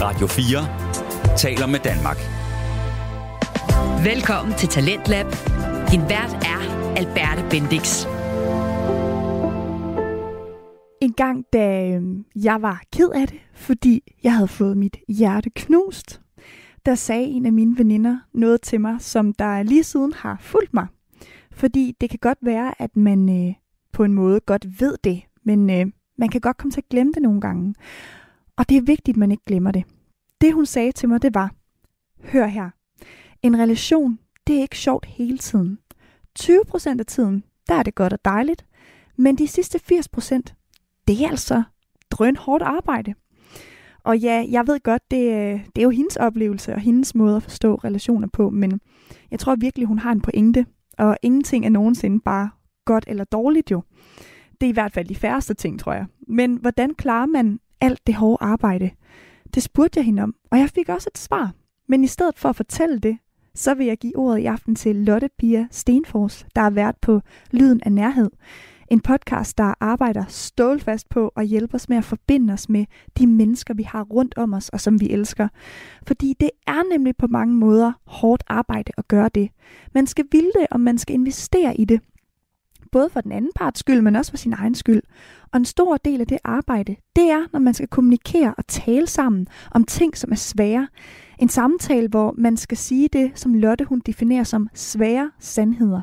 Radio 4 taler med Danmark. Velkommen til Talentlab. Din vært er Alberte Bendix. En gang, da øhm, jeg var ked af det, fordi jeg havde fået mit hjerte knust, der sagde en af mine veninder noget til mig, som der lige siden har fulgt mig. Fordi det kan godt være, at man øh, på en måde godt ved det, men øh, man kan godt komme til at glemme det nogle gange. Og det er vigtigt, at man ikke glemmer det. Det hun sagde til mig, det var, hør her, en relation, det er ikke sjovt hele tiden. 20% af tiden, der er det godt og dejligt, men de sidste 80%, det er altså drøn hårdt arbejde. Og ja, jeg ved godt, det, det er jo hendes oplevelse og hendes måde at forstå relationer på, men jeg tror virkelig, hun har en pointe, og ingenting er nogensinde bare godt eller dårligt jo. Det er i hvert fald de færreste ting, tror jeg. Men hvordan klarer man alt det hårde arbejde? Det spurgte jeg hende om, og jeg fik også et svar. Men i stedet for at fortælle det, så vil jeg give ordet i aften til Lotte Pia Stenfors, der er vært på Lyden af Nærhed. En podcast, der arbejder stålfast på at hjælpe os med at forbinde os med de mennesker, vi har rundt om os og som vi elsker. Fordi det er nemlig på mange måder hårdt arbejde at gøre det. Man skal ville det, og man skal investere i det. Både for den anden parts skyld, men også for sin egen skyld. Og en stor del af det arbejde, det er, når man skal kommunikere og tale sammen om ting, som er svære. En samtale, hvor man skal sige det, som Lotte hun definerer som svære sandheder.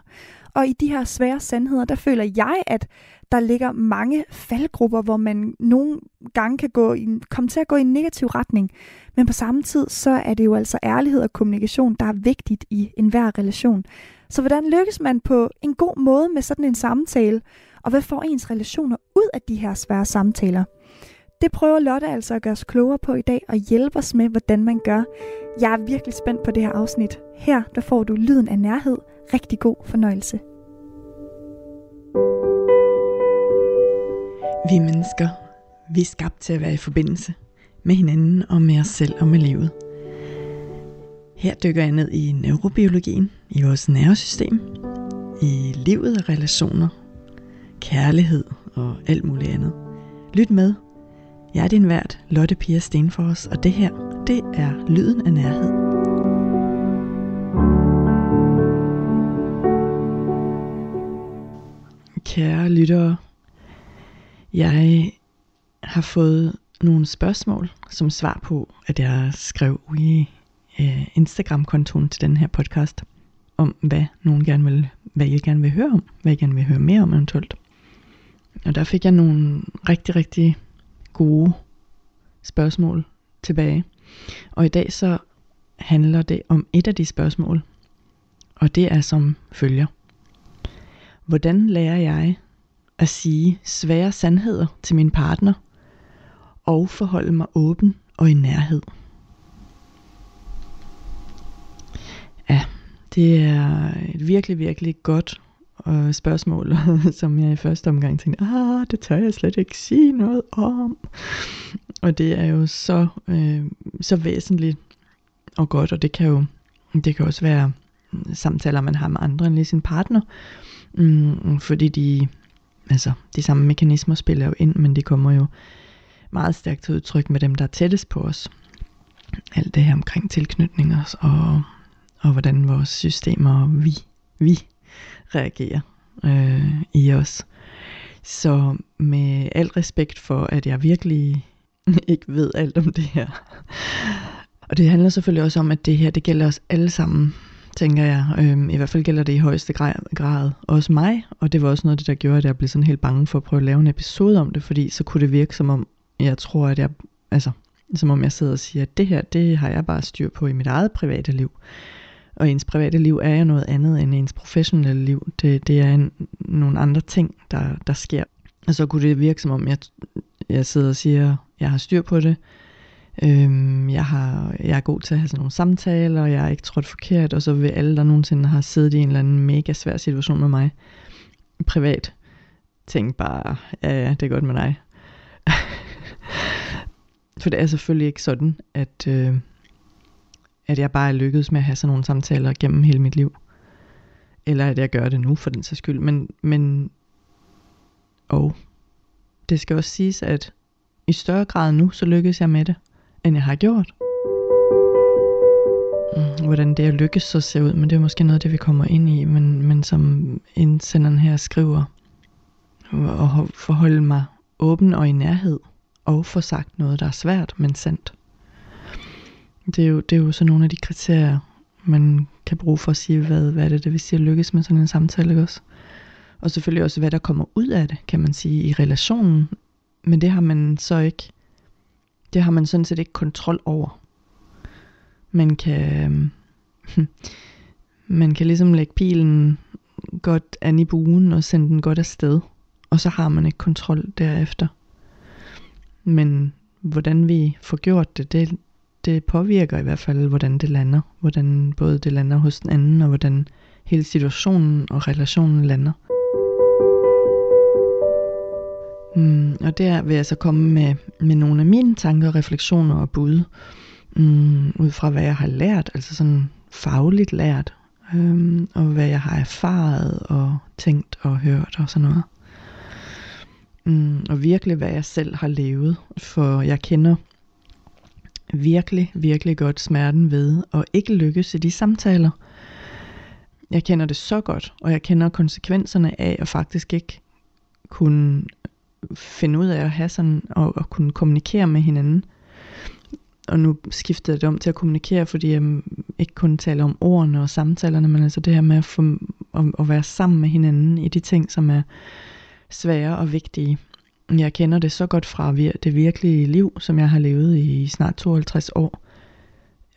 Og i de her svære sandheder, der føler jeg, at der ligger mange faldgrupper, hvor man nogle gange kan gå i, komme til at gå i en negativ retning. Men på samme tid, så er det jo altså ærlighed og kommunikation, der er vigtigt i enhver relation. Så hvordan lykkes man på en god måde med sådan en samtale? Og hvad får ens relationer ud af de her svære samtaler? Det prøver Lotte altså at gøre os klogere på i dag og hjælpe os med, hvordan man gør. Jeg er virkelig spændt på det her afsnit. Her der får du lyden af nærhed. Rigtig god fornøjelse. Vi mennesker, vi er skabt til at være i forbindelse med hinanden og med os selv og med livet. Her dykker jeg ned i neurobiologien, i vores nervesystem, i livet og relationer, kærlighed og alt muligt andet. Lyt med. Jeg er din vært, Lotte Pia Stenfors, og det her, det er Lyden af Nærhed. Kære lyttere, jeg har fået nogle spørgsmål som svar på, at jeg skrev i øh, Instagram-kontoen til den her podcast, om hvad nogen gerne vil, hvad I gerne vil høre om, hvad I gerne vil høre mere om eventuelt. Og der fik jeg nogle rigtig, rigtig gode spørgsmål tilbage. Og i dag så handler det om et af de spørgsmål, og det er som følger. Hvordan lærer jeg at sige svære sandheder til min partner og forholde mig åben og i nærhed? Ja, det er et virkelig, virkelig godt øh, spørgsmål, som jeg i første omgang tænkte, ah, det tør jeg slet ikke sige noget om. Og det er jo så, øh, så væsentligt og godt, og det kan jo det kan også være samtaler, man har med andre end lige sin partner, mm, fordi de, altså, de samme mekanismer spiller jo ind, men de kommer jo meget stærkt til udtryk med dem, der er tættest på os. Alt det her omkring tilknytning og, og hvordan vores systemer, vi, vi reagerer øh, i os. Så med al respekt for, at jeg virkelig ikke ved alt om det her. Og det handler selvfølgelig også om, at det her, det gælder os alle sammen, tænker jeg. Øhm, I hvert fald gælder det i højeste grad, grad også mig, og det var også noget af det, der gjorde, at jeg blev sådan helt bange for at prøve at lave en episode om det, fordi så kunne det virke som om, jeg tror, at jeg, altså, som om jeg sidder og siger, at det her, det har jeg bare styr på i mit eget private liv. Og ens private liv er jo noget andet end ens professionelle liv. Det, det er en, nogle andre ting, der, der sker. Og så kunne det virke som om, jeg, jeg sidder og siger, jeg har styr på det. Øhm, jeg, har, jeg er god til at have sådan nogle samtaler, og jeg er ikke trådt forkert. Og så vil alle, der nogensinde har siddet i en eller anden mega svær situation med mig, privat, tænke bare, ja, ja, det er godt med dig. For det er selvfølgelig ikke sådan, at... Øh, at jeg bare er lykkedes med at have sådan nogle samtaler gennem hele mit liv. Eller at jeg gør det nu for den sags skyld. Men, men og det skal også siges, at i større grad nu, så lykkes jeg med det, end jeg har gjort. Mm, hvordan det at lykkes så ser ud, men det er måske noget det, vi kommer ind i, men, men som indsenderen her skriver, og forholde mig åben og i nærhed, og få sagt noget, der er svært, men sandt. Det er jo, det er jo så nogle af de kriterier, man kan bruge for at sige, hvad, hvad er det, det vil sige at lykkes med sådan en samtale, ikke også? Og selvfølgelig også, hvad der kommer ud af det, kan man sige, i relationen. Men det har man så ikke, det har man sådan set ikke kontrol over. Man kan, man kan ligesom lægge pilen godt an i buen og sende den godt afsted. Og så har man ikke kontrol derefter. Men hvordan vi får gjort det, det, det påvirker i hvert fald, hvordan det lander. Hvordan både det lander hos den anden, og hvordan hele situationen og relationen lander. Mm, og der vil jeg så komme med, med nogle af mine tanker, refleksioner og bud, mm, ud fra hvad jeg har lært, altså sådan fagligt lært, øhm, og hvad jeg har erfaret og tænkt og hørt og sådan noget. Mm, og virkelig hvad jeg selv har levet, for jeg kender virkelig, virkelig godt smerten ved at ikke lykkes i de samtaler. Jeg kender det så godt, og jeg kender konsekvenserne af at faktisk ikke kunne finde ud af at have sådan, og, og kunne kommunikere med hinanden. Og nu skifter jeg det om til at kommunikere, fordi jeg ikke kun taler om ordene og samtalerne, men altså det her med at, få, at, at være sammen med hinanden i de ting, som er svære og vigtige. Jeg kender det så godt fra det virkelige liv, som jeg har levet i snart 52 år.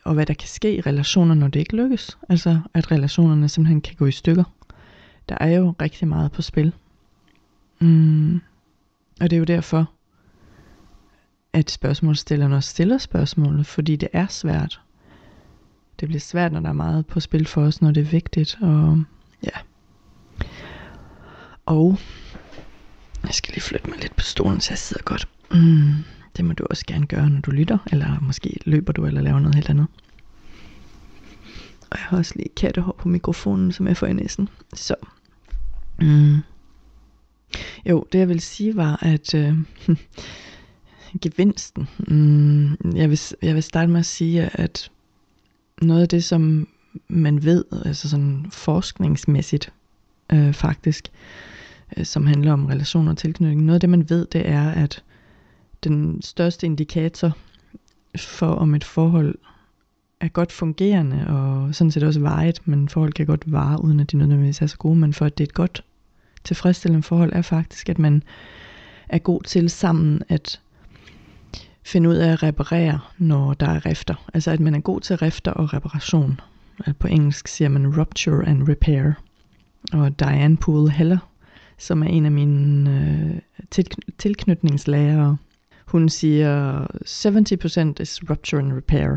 Og hvad der kan ske i relationer, når det ikke lykkes. Altså at relationerne simpelthen kan gå i stykker. Der er jo rigtig meget på spil. Mm. Og det er jo derfor, at spørgsmålstillerne også stiller spørgsmålet, fordi det er svært. Det bliver svært, når der er meget på spil for os, når det er vigtigt. Og ja. Og jeg skal lige flytte mig lidt på stolen, så jeg sidder godt. Mm, det må du også gerne gøre, når du lytter, eller måske løber du, eller laver noget helt andet. Og jeg har også lige kattehår på mikrofonen, som jeg får i næsen. Så. Mm. Jo, det jeg vil sige var, at øh, gevinsten. Mm, jeg, vil, jeg vil starte med at sige, at noget af det, som man ved, altså sådan forskningsmæssigt øh, faktisk, øh, Øh, som handler om relationer og tilknytning. Noget af det, man ved, det er, at den største indikator for, om et forhold er godt fungerende, og sådan set også vejet, men forhold kan godt vare, uden at de nødvendigvis er så gode, men for at det er et godt tilfredsstillende forhold, er faktisk, at man er god til sammen at finde ud af at reparere, når der er rifter. Altså at man er god til rifter og reparation. Altså på engelsk siger man rupture and repair. Og Diane Poole Heller som er en af mine øh, til, tilknytningslærere. Hun siger, 70% is rupture and repair.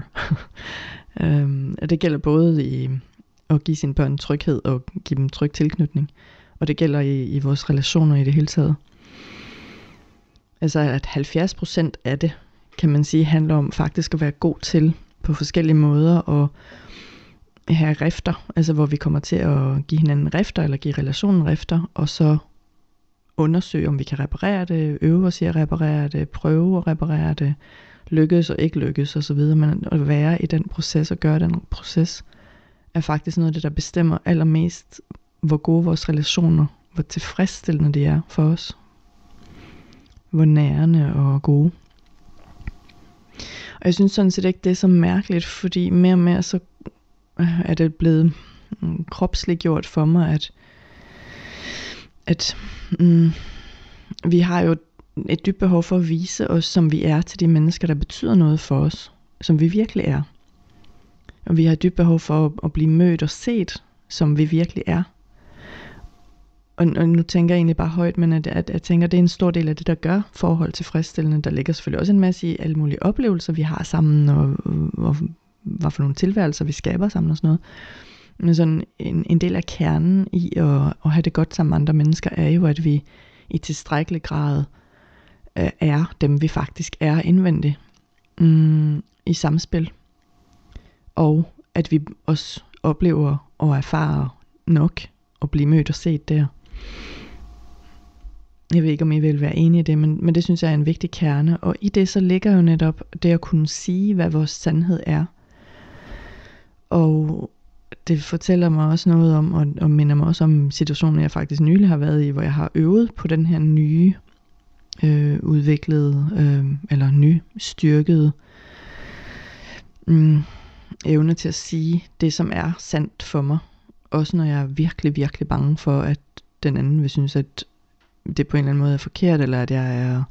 øhm, og det gælder både i at give sine børn tryghed og give dem tryg tilknytning. Og det gælder i, i vores relationer i det hele taget. Altså at 70% af det, kan man sige, handler om faktisk at være god til på forskellige måder og have rifter, altså hvor vi kommer til at give hinanden rifter, eller give relationen rifter, og så undersøge, om vi kan reparere det, øve os i at reparere det, prøve at reparere det, lykkes og ikke lykkes osv., men at være i den proces og gøre den proces, er faktisk noget af det, der bestemmer allermest, hvor gode vores relationer, hvor tilfredsstillende de er for os, hvor nærende og gode. Og jeg synes sådan set ikke, det er så mærkeligt, fordi mere og mere så øh, er det blevet mm, kropsligt gjort for mig, at at mm, vi har jo et dybt behov for at vise os, som vi er til de mennesker, der betyder noget for os, som vi virkelig er. Og vi har et dybt behov for at, at blive mødt og set, som vi virkelig er. Og, og nu tænker jeg egentlig bare højt, men at, at jeg tænker, at det er en stor del af det, der gør forhold tilfredsstillende. Der ligger selvfølgelig også en masse i alle mulige oplevelser, vi har sammen, og, og, og hvad for nogle tilværelser, vi skaber sammen og sådan noget. Men sådan en, en del af kernen i at, at have det godt sammen med andre mennesker, er jo, at vi i tilstrækkelig grad øh, er dem, vi faktisk er indvendigt mm, i samspil. Og at vi også oplever og erfarer nok at blive mødt og set der. Jeg ved ikke, om I vil være enige i det, men, men det synes jeg er en vigtig kerne. Og i det så ligger jo netop det at kunne sige, hvad vores sandhed er. Og det fortæller mig også noget om, og, og minder mig også om situationen, jeg faktisk nylig har været i, hvor jeg har øvet på den her nye, øh, udviklede, øh, eller ny, styrkede mm, evne til at sige det, som er sandt for mig. Også når jeg er virkelig, virkelig bange for, at den anden vil synes, at det på en eller anden måde er forkert, eller at jeg er...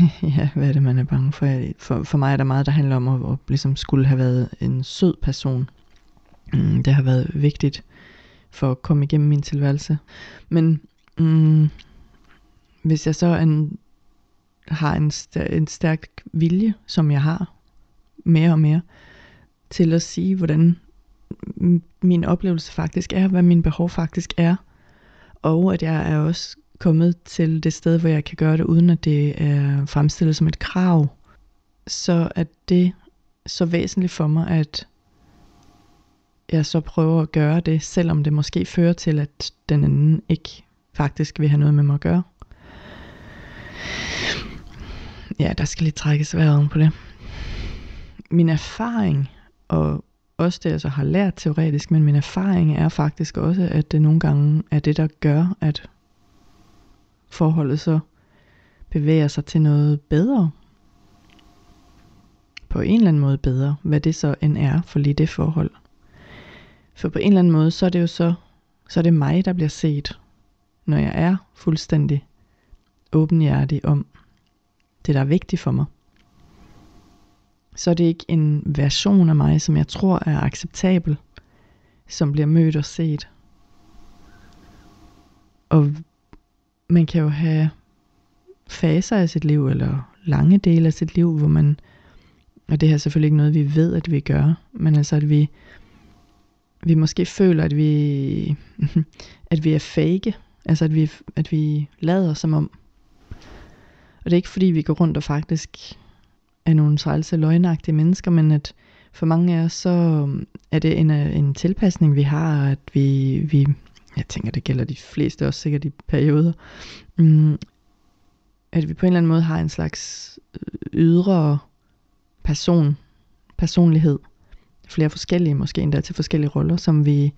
ja, hvad er det, man er bange for? For, for mig er der meget, der handler om at, at ligesom skulle have været en sød person. Mm, det har været vigtigt for at komme igennem min tilværelse. Men mm, hvis jeg så en, har en, en stærk vilje, som jeg har, mere og mere, til at sige, hvordan min oplevelse faktisk er, hvad min behov faktisk er, og at jeg er også kommet til det sted, hvor jeg kan gøre det, uden at det er fremstillet som et krav, så er det så væsentligt for mig, at jeg så prøver at gøre det, selvom det måske fører til, at den anden ikke faktisk vil have noget med mig at gøre. Ja, der skal lige trækkes vejret på det. Min erfaring, og også det jeg så har lært teoretisk, men min erfaring er faktisk også, at det nogle gange er det, der gør, at forholdet så bevæger sig til noget bedre. På en eller anden måde bedre, hvad det så end er for lige det forhold. For på en eller anden måde, så er det jo så, så er det mig, der bliver set, når jeg er fuldstændig åbenhjertig om det, der er vigtigt for mig. Så er det ikke en version af mig, som jeg tror er acceptabel, som bliver mødt og set. Og man kan jo have faser af sit liv, eller lange dele af sit liv, hvor man, og det her er selvfølgelig ikke noget, vi ved, at vi gør, men altså at vi, vi måske føler, at vi, at vi er fake, altså at vi, at vi lader som om. Og det er ikke fordi, vi går rundt og faktisk er nogle trælse løgnagtige mennesker, men at for mange af os, så um, er det en, øh, en tilpasning, vi har, at vi, vi jeg tænker, det gælder de fleste også sikkert i perioder, mm, at vi på en eller anden måde har en slags øh, ydre person, personlighed, flere forskellige, måske endda til forskellige roller, som, vi,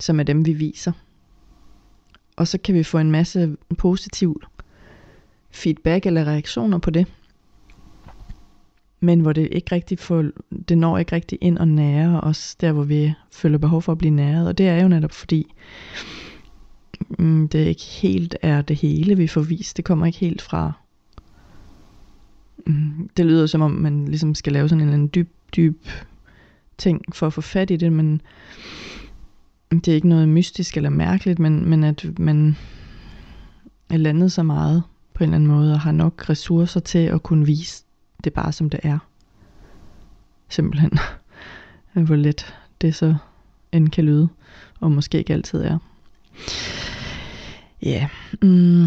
som er dem, vi viser. Og så kan vi få en masse positiv feedback eller reaktioner på det. Men hvor det ikke rigtig får, det når ikke rigtig ind og nære os, der hvor vi føler behov for at blive næret. Og det er jo netop fordi, mm, det ikke helt er det hele, vi får vist. Det kommer ikke helt fra, mm, det lyder som om man ligesom skal lave sådan en eller anden dyb, dyb ting for at få fat i det, men det er ikke noget mystisk eller mærkeligt, men, men at man er landet så meget på en eller anden måde, og har nok ressourcer til at kunne vise det bare som det er. Simpelthen. Hvor let det så end kan lyde, og måske ikke altid er. Ja. Yeah. Mm.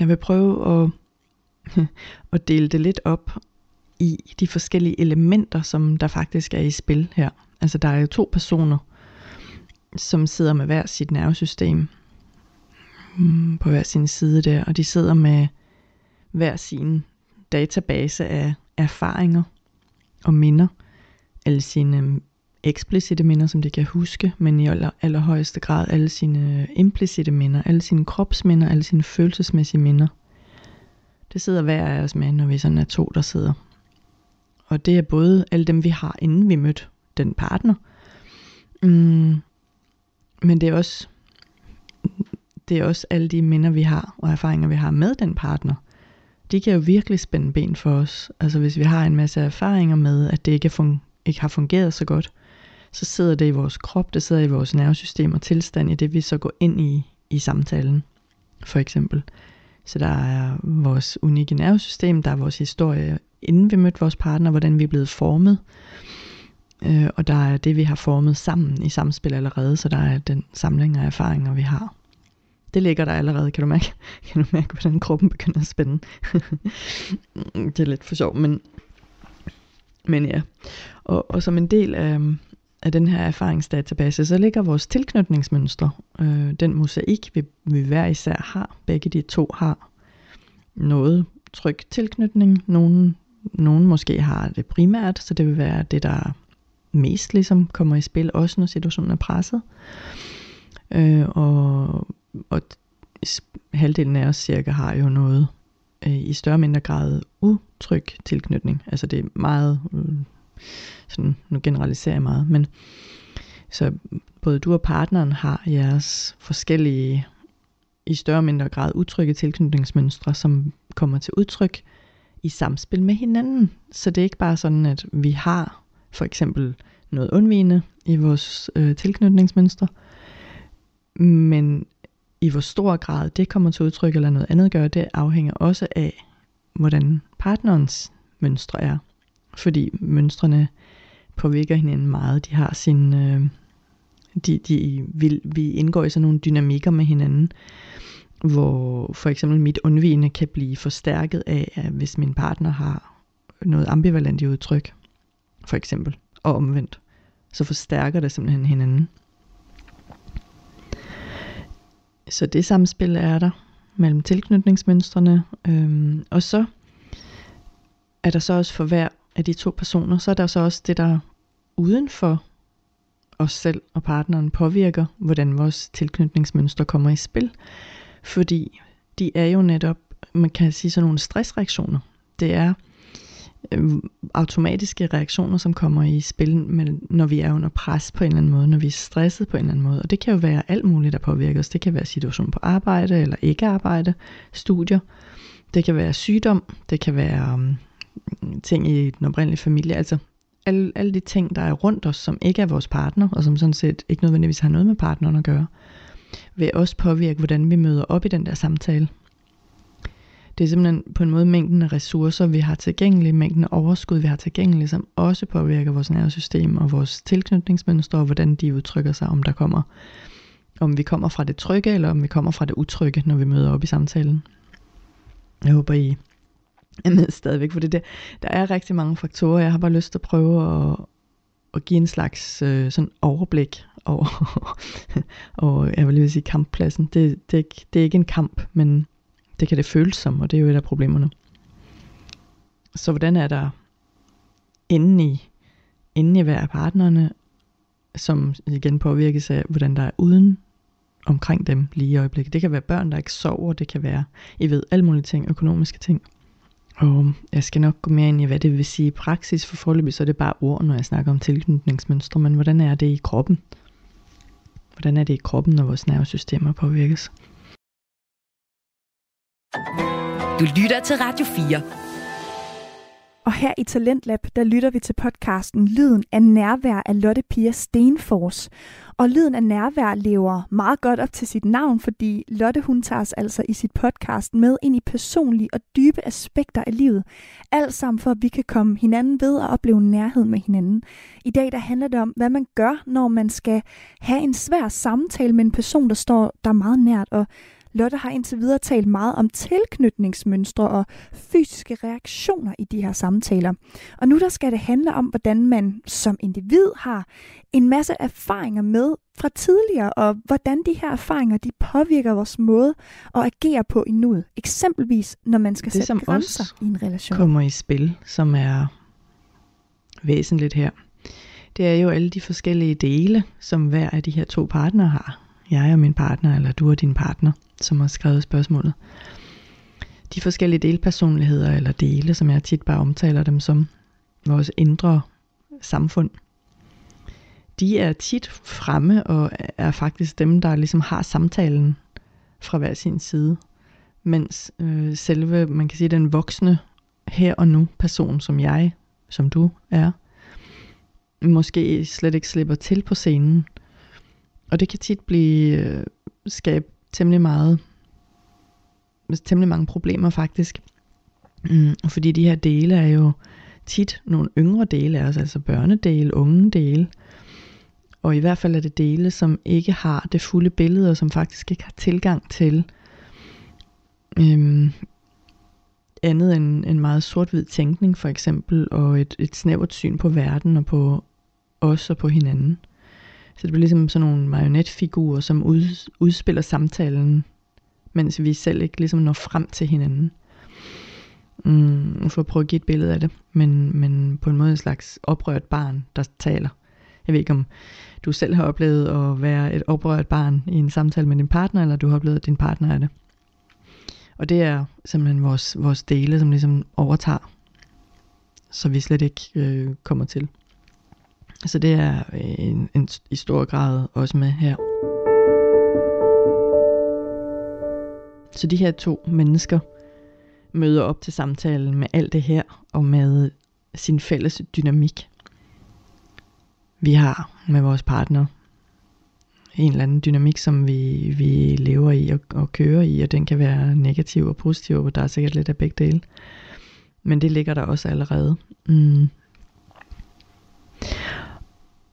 Jeg vil prøve at, at dele det lidt op i de forskellige elementer, som der faktisk er i spil her. Altså der er jo to personer, som sidder med hver sit nervesystem hmm, på hver sin side der, og de sidder med hver sin database af erfaringer og minder, alle sine hmm, eksplicite minder, som de kan huske, men i aller, allerhøjeste grad alle sine hmm, implicite minder, alle sine kropsminder, alle sine følelsesmæssige minder. Det sidder hver af os med, når vi sådan er to, der sidder og det er både alle dem, vi har, inden vi mødte den partner. Mm, men det er også det er også alle de minder, vi har, og erfaringer, vi har med den partner. De kan jo virkelig spænde ben for os. Altså hvis vi har en masse erfaringer med, at det ikke, fun- ikke har fungeret så godt, så sidder det i vores krop, det sidder i vores nervesystem og tilstand i det, vi så går ind i i samtalen, for eksempel. Så der er vores unikke nervesystem, der er vores historie inden vi mødte vores partner, hvordan vi er blevet formet. Øh, og der er det, vi har formet sammen i samspil allerede, så der er den samling af erfaringer, vi har. Det ligger der allerede, kan du mærke, kan du mærke hvordan kroppen begynder at spænde. det er lidt for sjov, men, men ja. Og, og som en del af, af den her erfaringsdatabase, så ligger vores tilknytningsmønstre, øh, den mosaik, vi, vi hver især har, begge de to har noget tryg tilknytning. Nogen, nogen måske har det primært, så det vil være det, der mest ligesom kommer i spil, også når situationen er presset. Øh, og, og halvdelen af os cirka har jo noget øh, i større mindre grad utryg tilknytning. Altså det er meget, øh, sådan, nu generaliserer jeg meget, men så både du og partneren har jeres forskellige, i større og mindre grad utrygge tilknytningsmønstre, som kommer til udtryk i samspil med hinanden. Så det er ikke bare sådan, at vi har for eksempel noget undvigende i vores øh, tilknytningsmønstre, men i hvor stor grad det kommer til udtryk, eller noget andet gør, det afhænger også af, hvordan partnerens mønstre er. Fordi mønstrene påvirker hinanden meget. De har sin... Øh, de, de vil, vi indgår i sådan nogle dynamikker med hinanden, hvor for eksempel mit undvigende kan blive forstærket af, at hvis min partner har noget ambivalent i udtryk, for eksempel, og omvendt, så forstærker det simpelthen hinanden. Så det samspil er der mellem tilknytningsmønstrene. Øhm, og så er der så også for hver af de to personer, så er der så også det, der uden for os selv og partneren påvirker, hvordan vores tilknytningsmønster kommer i spil. Fordi de er jo netop, man kan sige sådan nogle stressreaktioner. Det er øh, automatiske reaktioner, som kommer i spil, når vi er under pres på en eller anden måde, når vi er stresset på en eller anden måde. Og det kan jo være alt muligt, der påvirker os. Det kan være situation på arbejde eller ikke arbejde, studier. Det kan være sygdom, det kan være øhm, ting i den oprindelige familie. Altså alle, alle de ting, der er rundt os, som ikke er vores partner, og som sådan set ikke nødvendigvis har noget med partneren at gøre, vil også påvirke, hvordan vi møder op i den der samtale. Det er simpelthen på en måde mængden af ressourcer, vi har tilgængelige, mængden af overskud, vi har tilgængelige, som også påvirker vores nervesystem og vores tilknytningsmønstre, og hvordan de udtrykker sig, om der kommer, om vi kommer fra det trygge, eller om vi kommer fra det utrygge, når vi møder op i samtalen. Jeg håber, I er med stadigvæk, for det der, der er rigtig mange faktorer. Jeg har bare lyst til at prøve at, at give en slags øh, sådan overblik over, og jeg vil lige sige kamppladsen. Det, det, det er ikke en kamp, men det kan det føles som, og det er jo et af problemerne. Så hvordan er der inde i, inde i hver af partnerne, som igen påvirkes af, hvordan der er uden omkring dem lige i øjeblikket. Det kan være børn, der ikke sover, det kan være, I ved, alle mulige ting, økonomiske ting. Og jeg skal nok gå mere ind i, hvad det vil sige i praksis, for forløbig så er det bare ord, når jeg snakker om tilknytningsmønstre, men hvordan er det i kroppen? Hvordan er det i kroppen, når vores nervesystemer påvirkes? Du lytter til Radio 4. Og her i Talentlab, der lytter vi til podcasten Lyden af nærvær af Lotte Pia Stenfors. Og Lyden af nærvær lever meget godt op til sit navn, fordi Lotte hun tager os altså i sit podcast med ind i personlige og dybe aspekter af livet. Alt sammen for, at vi kan komme hinanden ved og opleve nærhed med hinanden. I dag der handler det om, hvad man gør, når man skal have en svær samtale med en person, der står der meget nært. Og Lotte har indtil videre talt meget om tilknytningsmønstre og fysiske reaktioner i de her samtaler. Og nu der skal det handle om, hvordan man som individ har en masse erfaringer med fra tidligere, og hvordan de her erfaringer de påvirker vores måde at agere på i nuet. Eksempelvis, når man skal det, sætte grænser i en relation. kommer i spil, som er væsentligt her, det er jo alle de forskellige dele, som hver af de her to partnere har. Jeg og min partner, eller du og din partner som har skrevet spørgsmålet. De forskellige delpersonligheder, eller dele, som jeg tit bare omtaler dem som, vores indre samfund, de er tit fremme og er faktisk dem, der ligesom har samtalen fra hver sin side. Mens øh, selve, man kan sige, den voksne her og nu person, som jeg, som du er, måske slet ikke slipper til på scenen. Og det kan tit blive øh, skabe temmelig meget, altså temmelig mange problemer faktisk. Mm, fordi de her dele er jo tit nogle yngre dele af os, altså børnedele, unge dele. Og i hvert fald er det dele, som ikke har det fulde billede, og som faktisk ikke har tilgang til øhm, andet end en meget sort-hvid tænkning for eksempel, og et, et snævert syn på verden og på os og på hinanden. Så det bliver ligesom sådan nogle marionetfigurer, som ud, udspiller samtalen, mens vi selv ikke ligesom når frem til hinanden. Mm, for at prøve at give et billede af det, men, men på en måde en slags oprørt barn, der taler. Jeg ved ikke, om du selv har oplevet at være et oprørt barn i en samtale med din partner, eller du har oplevet, at din partner er det. Og det er simpelthen vores, vores dele, som ligesom overtager, så vi slet ikke øh, kommer til. Så det er øh, en, en, i stor grad også med her. Så de her to mennesker møder op til samtalen med alt det her, og med sin fælles dynamik. Vi har med vores partner en eller anden dynamik, som vi, vi lever i og, og kører i, og den kan være negativ og positiv, og der er sikkert lidt af begge dele. Men det ligger der også allerede. Mm.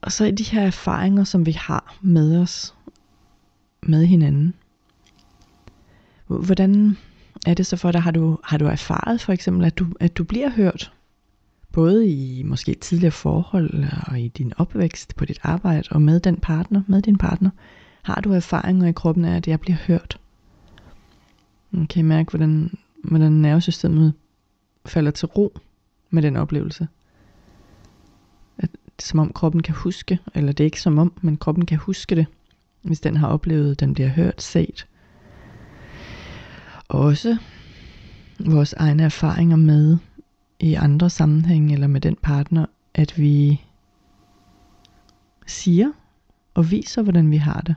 Og så i de her erfaringer, som vi har med os, med hinanden. Hvordan er det så for dig? Har du, har du erfaret for eksempel, at du, at du bliver hørt? Både i måske tidligere forhold og i din opvækst på dit arbejde og med den partner, med din partner. Har du erfaringer i kroppen af, at jeg bliver hørt? Mm, kan I mærke, hvordan, hvordan nervesystemet falder til ro med den oplevelse? Det er som om kroppen kan huske, eller det er ikke som om, men kroppen kan huske det, hvis den har oplevet, den bliver hørt, set. Også vores egne erfaringer med i andre sammenhænge eller med den partner, at vi siger og viser, hvordan vi har det.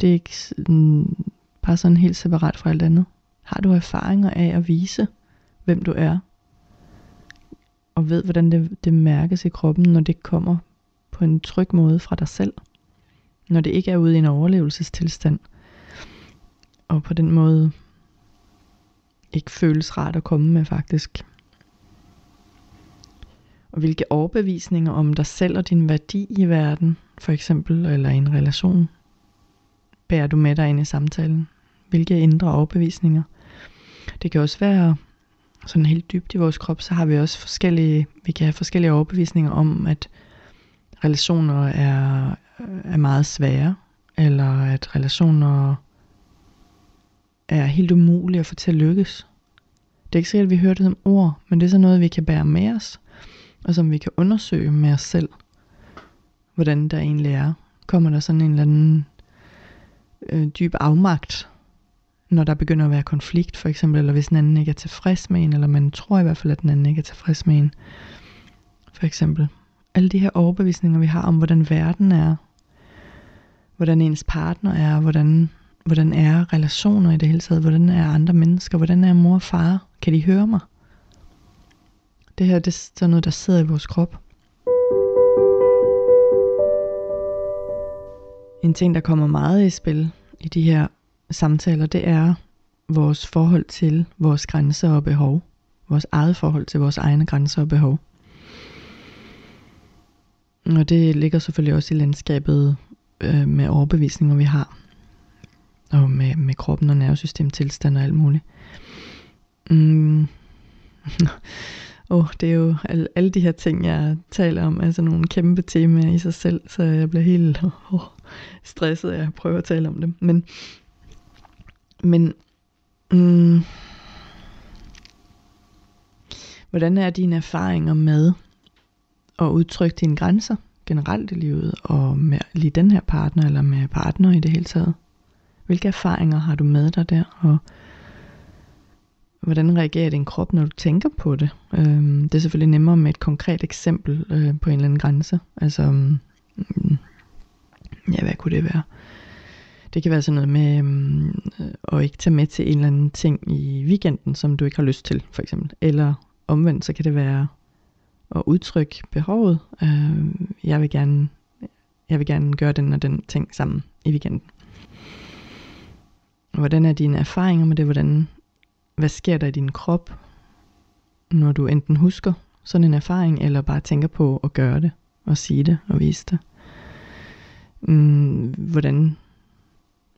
Det er ikke sådan, bare sådan helt separat fra alt andet. Har du erfaringer af at vise, hvem du er? Og ved, hvordan det, det mærkes i kroppen, når det kommer på en tryg måde fra dig selv. Når det ikke er ude i en overlevelsestilstand. Og på den måde ikke føles rart at komme med faktisk. Og hvilke overbevisninger om dig selv og din værdi i verden, for eksempel, eller i en relation, bærer du med dig ind i samtalen? Hvilke indre overbevisninger? Det kan også være sådan helt dybt i vores krop, så har vi også forskellige, vi kan have forskellige overbevisninger om, at relationer er, er meget svære, eller at relationer er helt umulige at få til at lykkes. Det er ikke sikkert, at vi hører det som ord, men det er så noget, vi kan bære med os, og som vi kan undersøge med os selv, hvordan der egentlig er. Kommer der sådan en eller anden øh, dyb afmagt, når der begynder at være konflikt, for eksempel, eller hvis den anden ikke er tilfreds med en, eller man tror i hvert fald, at den anden ikke er tilfreds med en, for eksempel. Alle de her overbevisninger, vi har om, hvordan verden er, hvordan ens partner er, hvordan, hvordan er relationer i det hele taget, hvordan er andre mennesker, hvordan er mor og far, kan de høre mig? Det her det er sådan noget, der sidder i vores krop. En ting, der kommer meget i spil i de her samtaler, det er vores forhold til vores grænser og behov. Vores eget forhold til vores egne grænser og behov. Og det ligger selvfølgelig også i landskabet øh, med overbevisninger, vi har. Og med, med kroppen og nervesystemtilstand og alt muligt. Mm. oh, det er jo alle, alle de her ting, jeg taler om, altså nogle kæmpe temaer i sig selv, så jeg bliver helt oh, stresset af at prøve at tale om dem. Men, men mm, hvordan er dine erfaringer med at udtrykke dine grænser generelt i livet, og med lige den her partner, eller med partner i det hele taget? Hvilke erfaringer har du med dig der, og hvordan reagerer din krop, når du tænker på det? Øhm, det er selvfølgelig nemmere med et konkret eksempel øh, på en eller anden grænse. Altså, mm, ja, hvad kunne det være? Det kan være sådan noget med øhm, at ikke tage med til en eller anden ting i weekenden, som du ikke har lyst til, for eksempel. Eller omvendt, så kan det være at udtrykke behovet. Øh, jeg vil gerne jeg vil gerne gøre den og den ting sammen i weekenden. Hvordan er dine erfaringer med det? Hvordan hvad sker der i din krop, når du enten husker sådan en erfaring, eller bare tænker på at gøre det, og sige det, og vise det. Mm, hvordan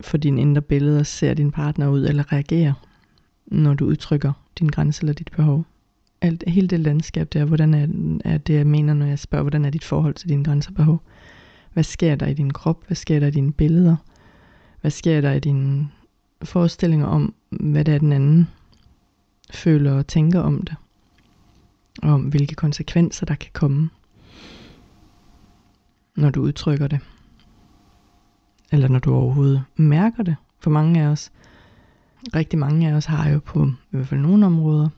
for dine indre billeder ser din partner ud, eller reagerer, når du udtrykker din grænse eller dit behov. alt, hele det landskab der, hvordan er, er det, jeg mener, når jeg spørger, hvordan er dit forhold til dine grænser og behov? Hvad sker der i din krop? Hvad sker der i dine billeder? Hvad sker der i dine forestillinger om, hvad det er, den anden føler og tænker om det? Og om hvilke konsekvenser der kan komme, når du udtrykker det. Eller når du overhovedet mærker det. For mange af os, rigtig mange af os har jo på i hvert fald nogle områder,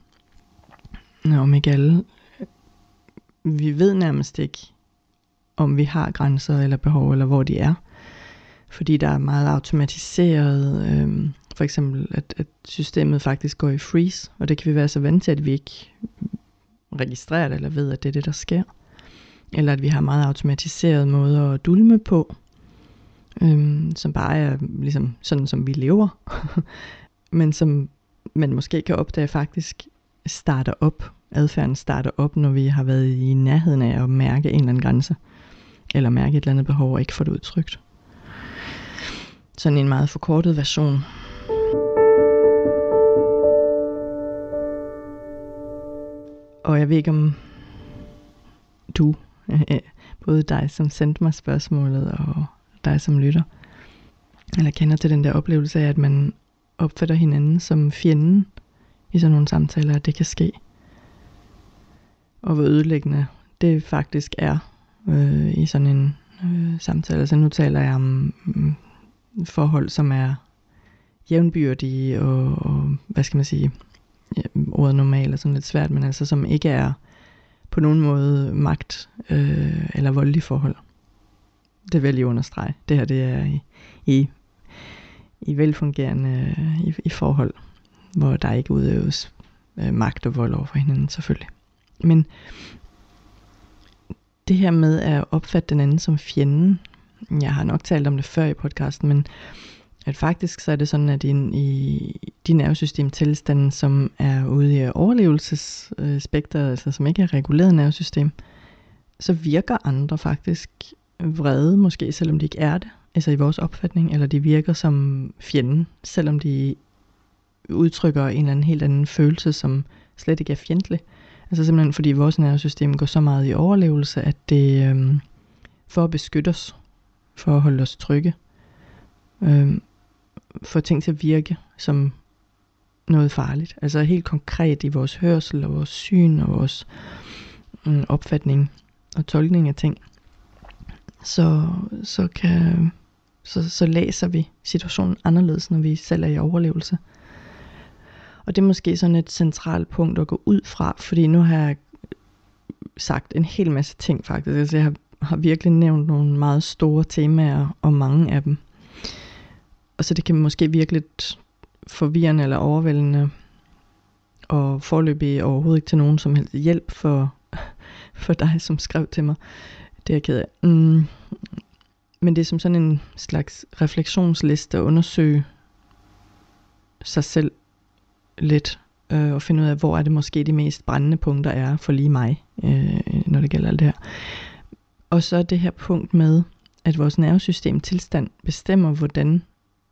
øh, om ikke alle, øh, vi ved nærmest ikke, om vi har grænser eller behov, eller hvor de er. Fordi der er meget automatiseret, øh, for eksempel at, at systemet faktisk går i freeze, og det kan vi være så vant til, at vi ikke registrerer det, eller ved, at det er det, der sker. Eller at vi har meget automatiseret måder at dulme på, øh, som bare er ligesom sådan, som vi lever. Men som man måske kan opdage faktisk starter op. Adfærden starter op, når vi har været i nærheden af at mærke en eller anden grænse. Eller mærke et eller andet behov og ikke få det udtrykt. Sådan en meget forkortet version. Og jeg ved ikke om du, både dig som sendte mig spørgsmålet og dig som lytter, eller kender til den der oplevelse af, at man opfatter hinanden som fjenden i sådan nogle samtaler, at det kan ske. Og hvor ødelæggende det faktisk er øh, i sådan en øh, samtale. Så nu taler jeg om øh, forhold, som er jævnbyrdige og, og hvad skal man sige, ja, ordet normal er sådan lidt svært, men altså som ikke er på nogen måde magt øh, eller voldelige forhold. Det vil jeg lige understrege. Det her det er i, i, i velfungerende øh, i, i forhold hvor der ikke udøves øh, magt og vold over for hinanden selvfølgelig. Men det her med at opfatte den anden som fjenden, jeg har nok talt om det før i podcasten, men at faktisk så er det sådan, at din, i din nervesystem tilstanden, som er ude i overlevelsesspektret, altså som ikke er reguleret nervesystem, så virker andre faktisk vrede, måske selvom de ikke er det, altså i vores opfatning, eller de virker som fjenden, selvom de udtrykker en eller anden helt anden følelse, som slet ikke er fjendtlig. Altså simpelthen fordi vores nervesystem går så meget i overlevelse, at det øhm, for at beskytte os, for at holde os trygge, øhm, får ting til at virke som noget farligt. Altså helt konkret i vores hørsel og vores syn og vores øh, opfatning og tolkning af ting, så, så, kan, så, så læser vi situationen anderledes, når vi selv er i overlevelse. Og det er måske sådan et centralt punkt at gå ud fra, fordi nu har jeg sagt en hel masse ting faktisk. Altså jeg har, har virkelig nævnt nogle meget store temaer, og mange af dem. Og så det kan måske virke lidt forvirrende eller overvældende, og forløbig overhovedet ikke til nogen som helst hjælp for, for dig, som skrev til mig. Det er jeg ked af. Mm. Men det er som sådan en slags refleksionsliste at undersøge sig selv lidt øh, og finde ud af, hvor er det måske de mest brændende punkter er for lige mig, øh, når det gælder alt det her. Og så det her punkt med, at vores nervesystem tilstand bestemmer, hvordan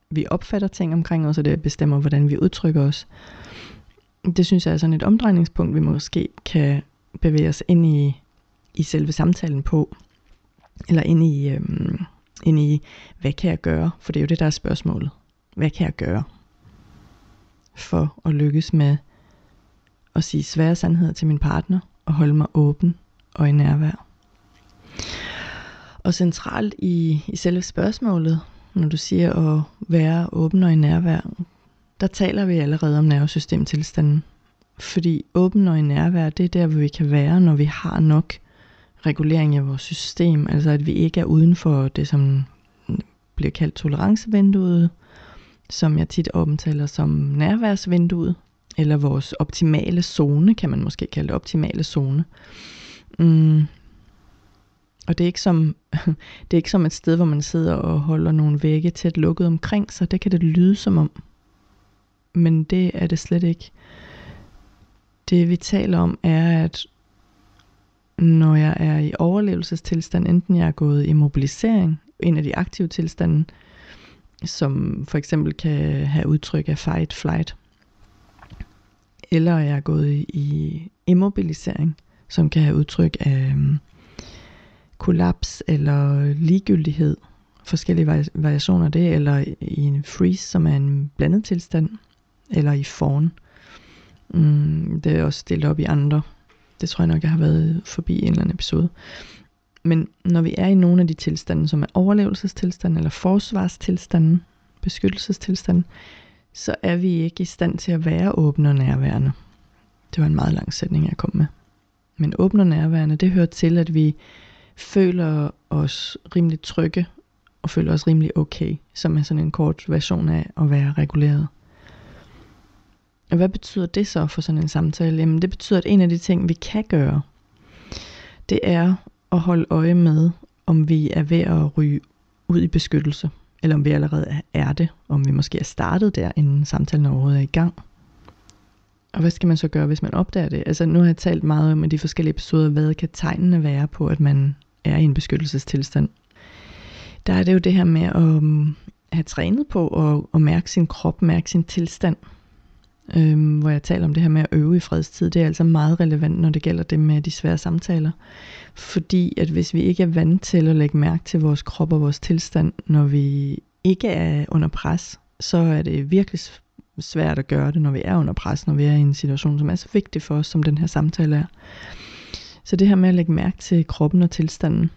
vi opfatter ting omkring os, og det bestemmer, hvordan vi udtrykker os. Det synes jeg er sådan et omdrejningspunkt, vi måske kan bevæge os ind i, i selve samtalen på. Eller ind i, øhm, ind i, hvad kan jeg gøre? For det er jo det, der er spørgsmålet. Hvad kan jeg gøre? for at lykkes med at sige svære sandheder til min partner og holde mig åben og i nærvær. Og centralt i, i selve spørgsmålet, når du siger at være åben og i nærvær, der taler vi allerede om nervesystemtilstanden. Fordi åben og i nærvær, det er der, hvor vi kan være, når vi har nok regulering af vores system. Altså at vi ikke er uden for det, som bliver kaldt tolerancevinduet, som jeg tit omtaler som nærværsvinduet, eller vores optimale zone, kan man måske kalde det, optimale zone. Mm. Og det er, ikke som, det er ikke som et sted, hvor man sidder og holder nogle vægge tæt lukket omkring sig. Det kan det lyde som om. Men det er det slet ikke. Det vi taler om er, at når jeg er i overlevelsestilstand, enten jeg er gået i mobilisering, en af de aktive tilstande, som for eksempel kan have udtryk af fight, flight, eller jeg er gået i, immobilisering, som kan have udtryk af øhm, kollaps eller ligegyldighed, forskellige variationer af det, eller i en freeze, som er en blandet tilstand, eller i fawn. Mm, det er også delt op i andre. Det tror jeg nok, jeg har været forbi i en eller anden episode. Men når vi er i nogle af de tilstande, som er overlevelsestilstanden eller forsvarstilstanden, beskyttelsestilstanden, så er vi ikke i stand til at være åbne og nærværende. Det var en meget lang sætning, jeg kom med. Men åbne og nærværende, det hører til, at vi føler os rimelig trygge og føler os rimelig okay, som er sådan en kort version af at være reguleret. Hvad betyder det så for sådan en samtale? Jamen det betyder, at en af de ting, vi kan gøre, det er at holde øje med, om vi er ved at ryge ud i beskyttelse, eller om vi allerede er det, om vi måske er startet der, inden samtalen overhovedet er i gang. Og hvad skal man så gøre, hvis man opdager det? Altså nu har jeg talt meget om i de forskellige episoder, hvad kan tegnene være på, at man er i en beskyttelsestilstand. Der er det jo det her med at øhm, have trænet på at, at mærke sin krop, mærke sin tilstand. Øhm, hvor jeg taler om det her med at øve i fredstid. Det er altså meget relevant, når det gælder det med de svære samtaler. Fordi at hvis vi ikke er vant til at lægge mærke til vores krop og vores tilstand, når vi ikke er under pres, så er det virkelig svært at gøre det, når vi er under pres, når vi er i en situation, som er så vigtig for os, som den her samtale er. Så det her med at lægge mærke til kroppen og tilstanden.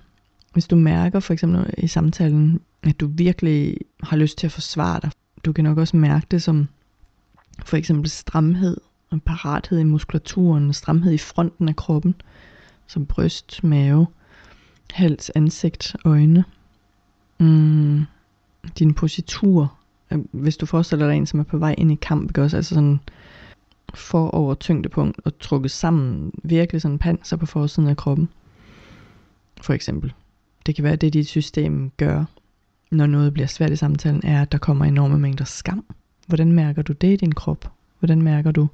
Hvis du mærker for eksempel i samtalen, at du virkelig har lyst til at forsvare dig, du kan nok også mærke det som for eksempel stramhed og parathed i muskulaturen, stramhed i fronten af kroppen, som bryst, mave, hals, ansigt, øjne. Mm, din positur. Øhm, hvis du forestiller dig en, som er på vej ind i kamp, ikke også? Altså sådan for over tyngdepunkt og trukket sammen, virkelig sådan panser på forsiden af kroppen. For eksempel. Det kan være, at det dit system gør, når noget bliver svært i samtalen, er, at der kommer enorme mængder skam. Hvordan mærker du det i din krop? Hvordan mærker du?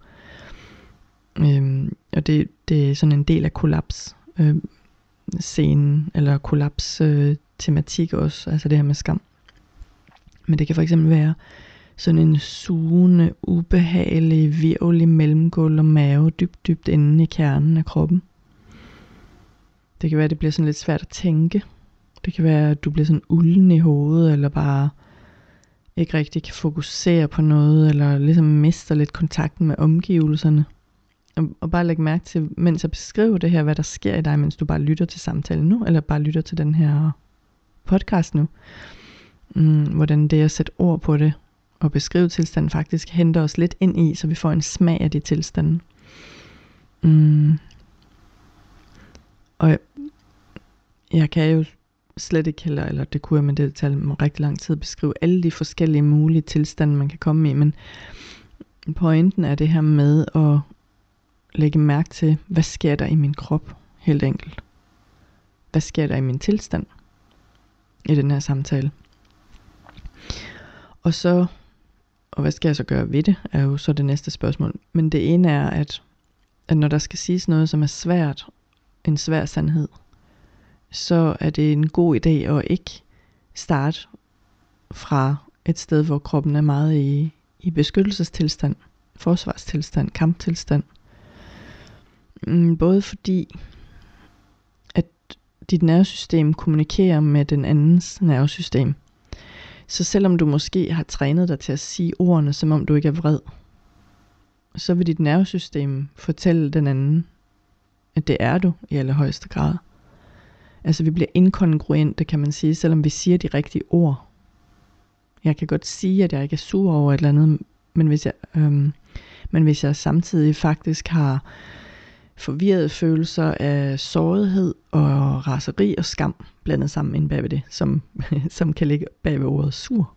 Øhm, og det, det er sådan en del af kollaps øh, scenen, eller kollaps øh, tematik også, altså det her med skam. Men det kan for eksempel være sådan en sugende, ubehagelig, virvelig mellemgulv og mave dybt, dybt inde i kernen af kroppen. Det kan være, at det bliver sådan lidt svært at tænke. Det kan være, at du bliver sådan ulden i hovedet, eller bare ikke rigtig kan fokusere på noget, eller ligesom mister lidt kontakten med omgivelserne. Og, og bare lægge mærke til, mens jeg beskriver det her, hvad der sker i dig, mens du bare lytter til samtalen nu, eller bare lytter til den her podcast nu. Mm, hvordan det at sætte ord på det, og beskrive tilstanden faktisk henter os lidt ind i, så vi får en smag af de tilstande. Mm. Og jeg, jeg kan jo slet ikke heller, eller det kunne jeg, men det tager rigtig lang tid at beskrive alle de forskellige mulige tilstande, man kan komme i, men pointen er det her med at lægge mærke til, hvad sker der i min krop, helt enkelt. Hvad sker der i min tilstand i den her samtale? Og så, og hvad skal jeg så gøre ved det, er jo så det næste spørgsmål. Men det ene er, at, at når der skal siges noget, som er svært, en svær sandhed, så er det en god idé at ikke starte fra et sted, hvor kroppen er meget i, i beskyttelsestilstand, forsvarstilstand, kamptilstand. Mm, både fordi, at dit nervesystem kommunikerer med den andens nervesystem. Så selvom du måske har trænet dig til at sige ordene, som om du ikke er vred, så vil dit nervesystem fortælle den anden, at det er du i allerhøjeste grad. Altså vi bliver inkongruente, kan man sige, selvom vi siger de rigtige ord. Jeg kan godt sige, at jeg ikke er sur over et eller andet, men hvis jeg, øhm, men hvis jeg samtidig faktisk har forvirrede følelser af sårighed og raseri og skam blandet sammen ind bagved det, som, som kan ligge bagved ordet sur,